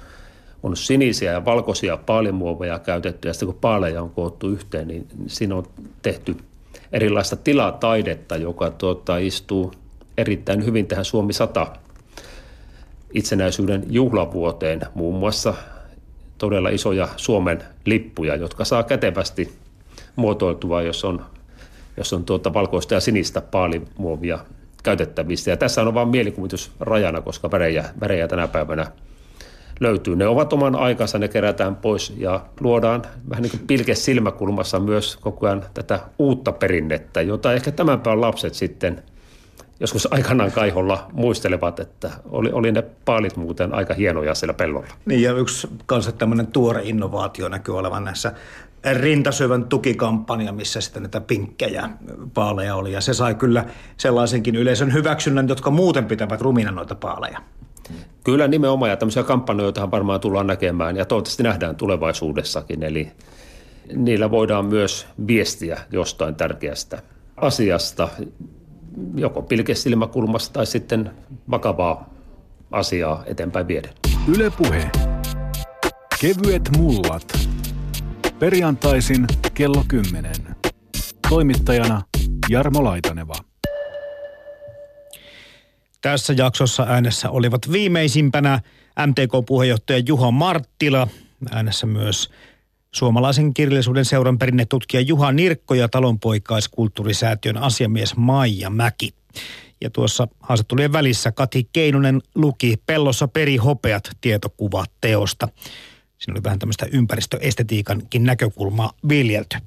on sinisiä ja valkoisia paalimuoveja käytetty ja sitten kun paaleja on koottu yhteen, niin siinä on tehty erilaista tilataidetta, joka tuota, istuu erittäin hyvin tähän Suomi 100 itsenäisyyden juhlavuoteen muun muassa todella isoja Suomen lippuja, jotka saa kätevästi muotoiltua, jos on, jos on tuota valkoista ja sinistä paalimuovia käytettävissä. Ja tässä on vain mielikuvitus rajana, koska värejä, värejä tänä päivänä löytyy. Ne ovat oman aikansa, ne kerätään pois ja luodaan vähän niin kuin pilke silmäkulmassa myös koko ajan tätä uutta perinnettä, jota ehkä tämän päivän lapset sitten joskus aikanaan kaiholla muistelevat, että oli, oli ne paalit muuten aika hienoja siellä pellolla. Niin ja yksi kanssa tämmöinen tuore innovaatio näkyy olevan näissä rintasyövän tukikampanja, missä sitten näitä pinkkejä paaleja oli. Ja se sai kyllä sellaisenkin yleisön hyväksynnän, jotka muuten pitävät rumina noita paaleja. Kyllä nimenomaan, ja tämmöisiä kampanjoita varmaan tullaan näkemään, ja toivottavasti nähdään tulevaisuudessakin. Eli niillä voidaan myös viestiä jostain tärkeästä asiasta, joko pilkesilmäkulmasta tai sitten vakavaa asiaa eteenpäin vieden. Ylepuhe. Kevyet mullat. Perjantaisin kello 10. Toimittajana Jarmo Laitaneva. Tässä jaksossa äänessä olivat viimeisimpänä MTK-puheenjohtaja Juha Marttila, äänessä myös suomalaisen kirjallisuuden seuran perinnetutkija Juha Nirkko ja talonpoikaiskulttuurisäätiön asiamies Maija Mäki. Ja tuossa haastattelujen välissä Kati Keinonen luki Pellossa perihopeat tietokuva teosta. Siinä oli vähän tämmöistä ympäristöestetiikankin näkökulmaa viljelty.